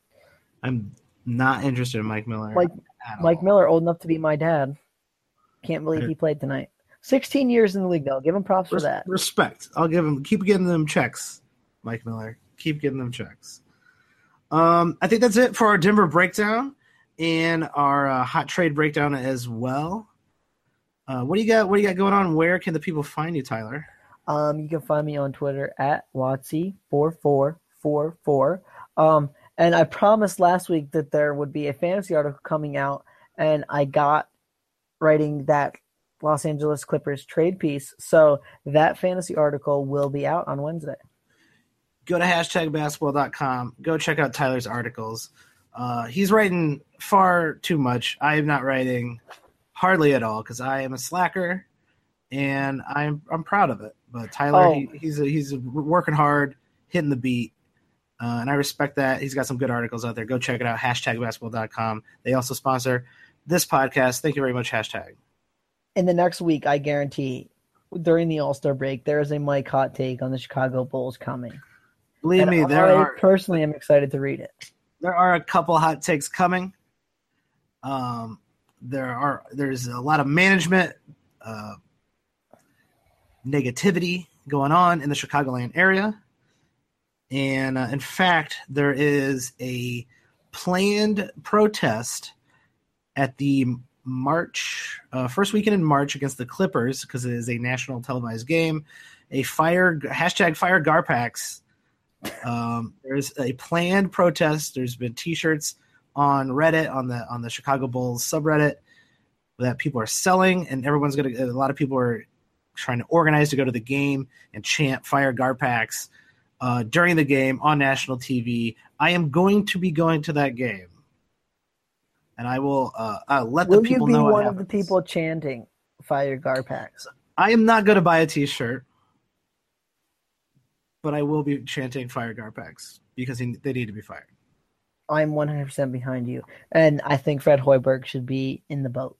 I'm not interested in Mike Miller. Mike Mike all. Miller, old enough to be my dad. Can't believe he played tonight. 16 years in the league, though. Give him props Res- for that. Respect. I'll give him. Keep getting them checks, Mike Miller. Keep getting them checks. Um, I think that's it for our Denver breakdown and our uh, hot trade breakdown as well. Uh, what do you got? What do you got going on? Where can the people find you, Tyler? Um, you can find me on Twitter at Wattsy4444. Um, and I promised last week that there would be a fantasy article coming out, and I got writing that Los Angeles Clippers trade piece. So that fantasy article will be out on Wednesday. Go to hashtag basketball.com. Go check out Tyler's articles. Uh, he's writing far too much. I am not writing hardly at all because I am a slacker and I'm I'm proud of it. But Tyler, oh. he, he's a, he's working hard, hitting the beat, uh, and I respect that. He's got some good articles out there. Go check it out. Hashtag basketball.com. They also sponsor this podcast. Thank you very much. Hashtag. In the next week, I guarantee during the All Star break, there is a Mike hot take on the Chicago Bulls coming. Believe and me, there I are. Personally, I'm excited to read it. There are a couple hot takes coming. Um, there are there's a lot of management uh, negativity going on in the Chicagoland area. And uh, in fact, there is a planned protest at the March, uh, first weekend in March against the Clippers because it is a national televised game. A fire, hashtag fire Garpax. Um, there's a planned protest. There's been t shirts on Reddit, on the on the Chicago Bulls subreddit that people are selling, and everyone's gonna. A lot of people are trying to organize to go to the game and chant "Fire Garpax" uh, during the game on national TV. I am going to be going to that game, and I will uh, uh, let will the people know. Will you be one of the people chanting "Fire Garpax"? I am not going to buy a T-shirt, but I will be chanting "Fire Garpax" because he, they need to be fired. I'm 100% behind you, and I think Fred Hoiberg should be in the boat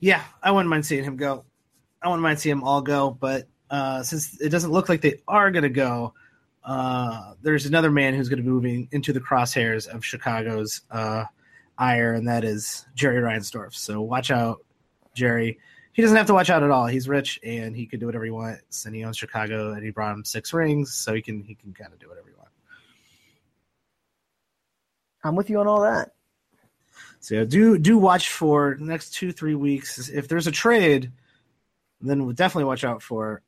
yeah, I wouldn't mind seeing him go. I wouldn't mind seeing them all go, but uh, since it doesn't look like they are going to go, uh, there's another man who's going to be moving into the crosshairs of Chicago's uh, ire, and that is Jerry Reinsdorf. So watch out, Jerry. He doesn't have to watch out at all. He's rich and he can do whatever he wants, and he owns Chicago, and he brought him six rings, so he can he can kind of do whatever he wants. I'm with you on all that. So do do watch for the next two three weeks. If there's a trade, then we'll definitely watch out for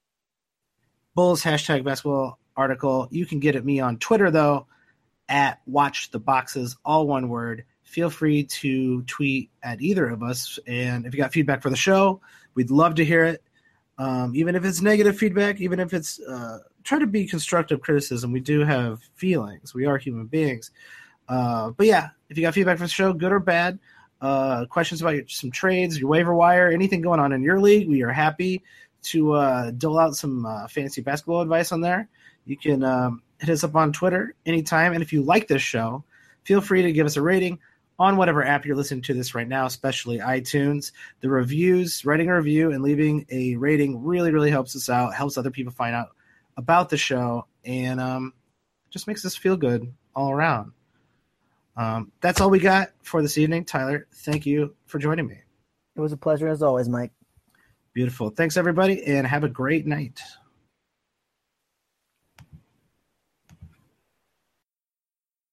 Bulls hashtag basketball article. You can get at me on Twitter though at watch the boxes all one word. Feel free to tweet at either of us, and if you got feedback for the show, we'd love to hear it. Um, even if it's negative feedback, even if it's uh, try to be constructive criticism. We do have feelings. We are human beings. Uh, but yeah, if you got feedback for the show, good or bad, uh, questions about your, some trades, your waiver wire, anything going on in your league, we are happy to uh, dole out some uh, fantasy basketball advice on there. You can um, hit us up on Twitter anytime. And if you like this show, feel free to give us a rating on whatever app you're listening to this right now, especially iTunes. The reviews, writing a review, and leaving a rating really, really helps us out, helps other people find out about the show. And um, just makes us feel good all around. Um, that's all we got for this evening. Tyler, thank you for joining me. It was a pleasure as always, Mike. Beautiful. Thanks, everybody, and have a great night.